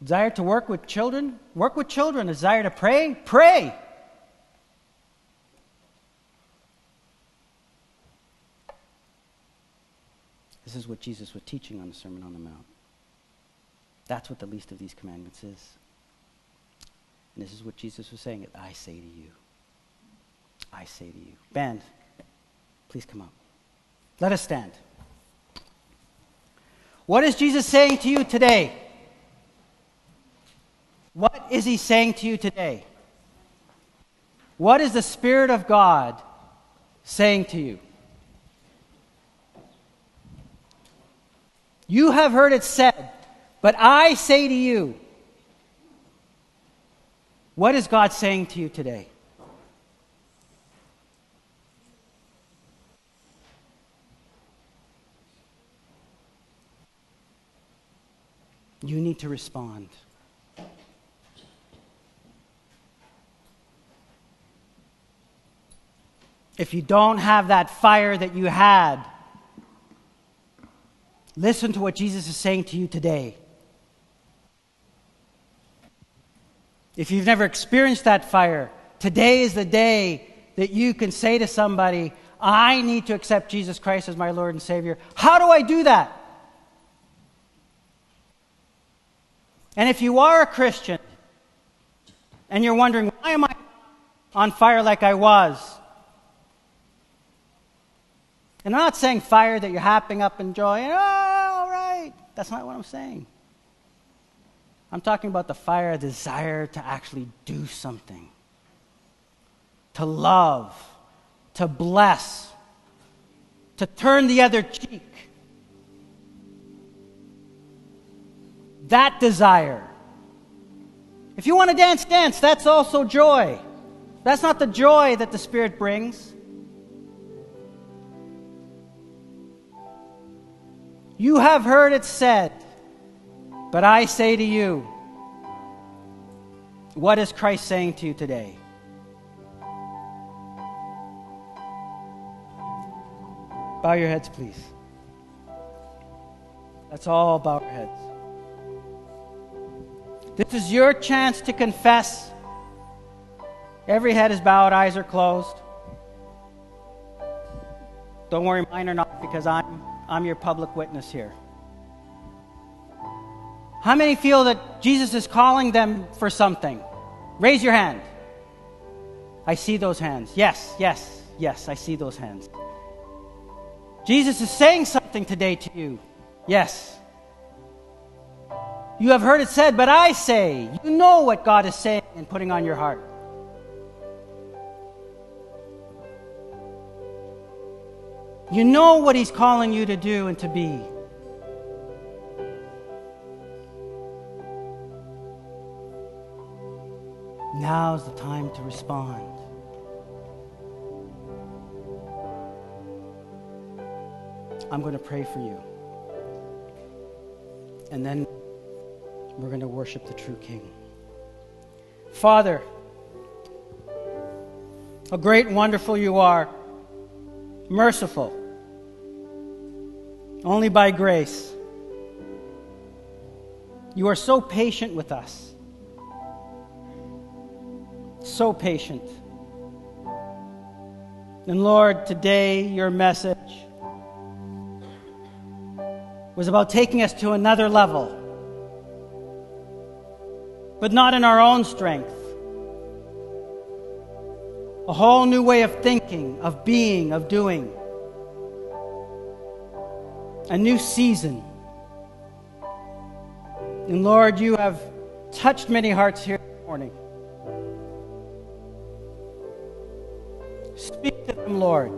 Desire to work with children? Work with children. Desire to pray? Pray. This is what Jesus was teaching on the Sermon on the Mount. That's what the least of these commandments is. And this is what Jesus was saying. I say to you. I say to you. Band, please come up. Let us stand. What is Jesus saying to you today? What is he saying to you today? What is the Spirit of God saying to you? You have heard it said, but I say to you, what is God saying to you today? You need to respond. if you don't have that fire that you had, listen to what Jesus is saying to you today. If you've never experienced that fire, today is the day that you can say to somebody, I need to accept Jesus Christ as my Lord and Savior. How do I do that? And if you are a Christian and you're wondering, why am I on fire like I was? And I'm not saying fire that you're hopping up and joy, oh, all right. That's not what I'm saying. I'm talking about the fire, a desire to actually do something, to love, to bless, to turn the other cheek. That desire. If you want to dance, dance. That's also joy. That's not the joy that the Spirit brings. You have heard it said, but I say to you, what is Christ saying to you today? Bow your heads, please. That's all bow your heads. This is your chance to confess. Every head is bowed, eyes are closed. Don't worry, mine are not because I'm, I'm your public witness here. How many feel that Jesus is calling them for something? Raise your hand. I see those hands. Yes, yes, yes, I see those hands. Jesus is saying something today to you. Yes. You have heard it said, but I say, you know what God is saying and putting on your heart. You know what He's calling you to do and to be. Now's the time to respond. I'm going to pray for you. And then we're going to worship the true King. Father, how great and wonderful you are, merciful, only by grace. You are so patient with us, so patient. And Lord, today your message was about taking us to another level, but not in our own strength. A whole new way of thinking, of being, of doing. A new season. And Lord, you have touched many hearts here this morning. Speak to them, Lord.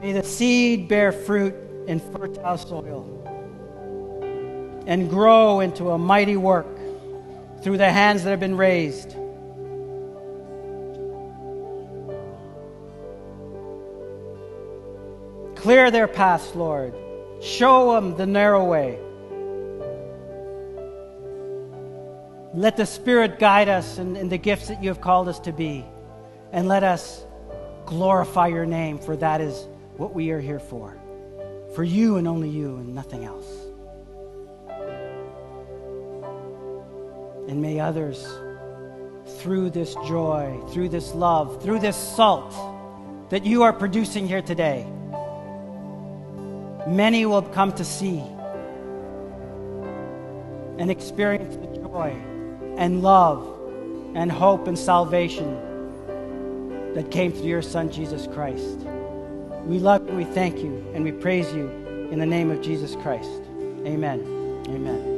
May the seed bear fruit in fertile soil and grow into a mighty work through the hands that have been raised. Clear their paths, Lord. Show them the narrow way. Let the Spirit guide us in, in, the gifts that you have called us to be. And let us glorify your name, for that is what we are here for. For you and only you and nothing else. And may others, through this joy, through this love, through this salt that you are producing here today, many will come to see and experience the joy and love and hope and salvation that came through your Son, Jesus Christ. We love you, we thank you, and we praise you in the name of Jesus Christ. Amen. Amen.